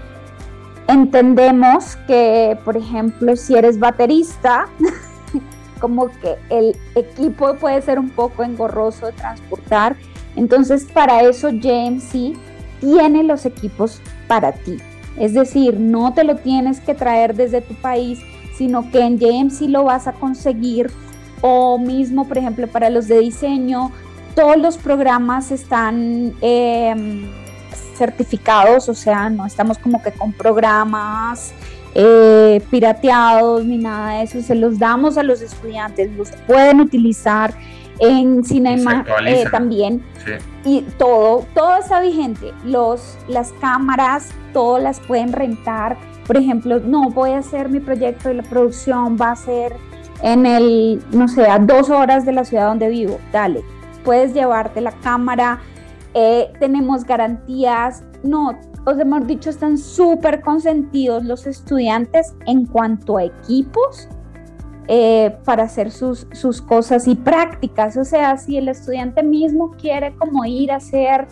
entendemos que, por ejemplo, si eres baterista, como que el equipo puede ser un poco engorroso de transportar entonces, para eso JMC tiene los equipos para ti. Es decir, no te lo tienes que traer desde tu país, sino que en JMC lo vas a conseguir o mismo, por ejemplo, para los de diseño, todos los programas están eh, certificados, o sea, no estamos como que con programas eh, pirateados ni nada de eso, se los damos a los estudiantes, los pueden utilizar en Cinema eh, también. Sí. Y todo, todo está vigente. Los, las cámaras, todas las pueden rentar. Por ejemplo, no voy a hacer mi proyecto de la producción, va a ser en el, no sé, a dos horas de la ciudad donde vivo. Dale, puedes llevarte la cámara. Eh, tenemos garantías. No, os hemos dicho, están súper consentidos los estudiantes en cuanto a equipos eh, para hacer sus, sus, cosas y prácticas. O sea, si el estudiante mismo quiere como ir a hacer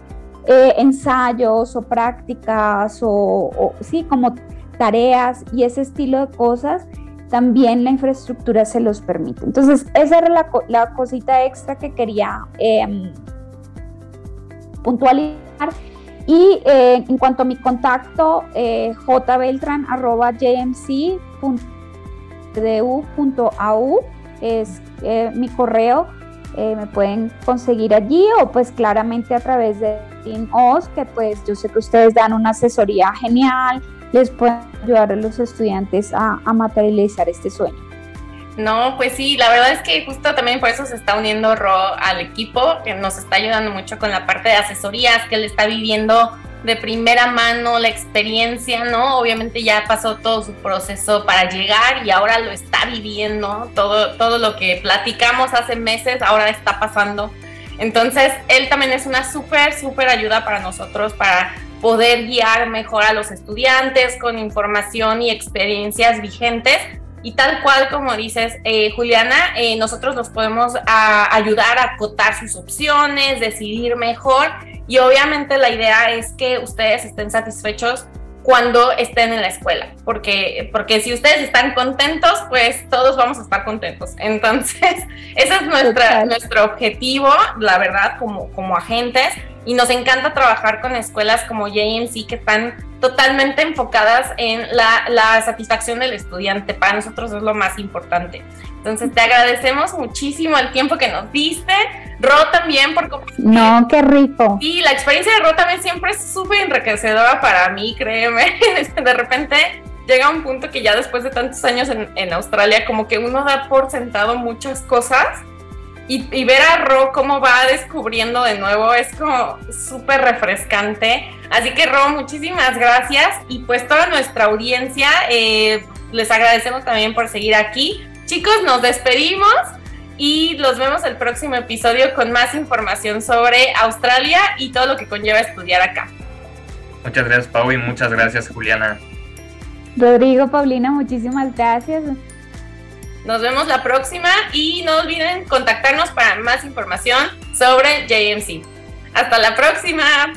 eh, ensayos o prácticas o, o, sí, como tareas y ese estilo de cosas, también la infraestructura se los permite. Entonces, esa era la, la cosita extra que quería eh, puntualizar. Y eh, en cuanto a mi contacto, eh, jbeltran.jmc.com du.au es eh, mi correo. eh, me pueden conseguir allí o pues claramente a través de Team OS, que pues yo sé que ustedes dan una asesoría genial, les pueden ayudar a los estudiantes a, a materializar este sueño. No, pues sí, la verdad es que justo también por eso se está uniendo Ro al equipo, que nos está ayudando mucho con la parte de asesorías, que él está viviendo de primera mano la experiencia, ¿no? Obviamente ya pasó todo su proceso para llegar y ahora lo está viviendo, todo, todo lo que platicamos hace meses ahora está pasando. Entonces, él también es una súper, súper ayuda para nosotros, para poder guiar mejor a los estudiantes con información y experiencias vigentes y tal cual como dices, eh, Juliana, eh, nosotros los podemos ayudar a acotar sus opciones, decidir mejor y obviamente la idea es que ustedes estén satisfechos cuando estén en la escuela, porque, porque si ustedes están contentos, pues todos vamos a estar contentos. Entonces, ese es nuestra, nuestro objetivo, la verdad, como, como agentes, y nos encanta trabajar con escuelas como JMC que están totalmente enfocadas en la, la, satisfacción del estudiante. Para nosotros es lo más importante. Entonces te agradecemos muchísimo el tiempo que nos diste. Ro también por No, qué rico. Y la experiencia de Ro también siempre es súper enriquecedora para mí, créeme. De repente llega un punto que ya después de tantos años en, en Australia, como que uno da por sentado muchas cosas y, ver a Ro cómo va descubriendo de nuevo es como súper refrescante. Así que Ro, muchísimas gracias y pues toda nuestra audiencia eh, les agradecemos también por seguir aquí. Chicos, nos despedimos y los vemos el próximo episodio con más información sobre Australia y todo lo que conlleva estudiar acá. Muchas gracias Pau y muchas gracias Juliana. Rodrigo, Paulina, muchísimas gracias. Nos vemos la próxima y no olviden contactarnos para más información sobre JMC. Hasta la próxima.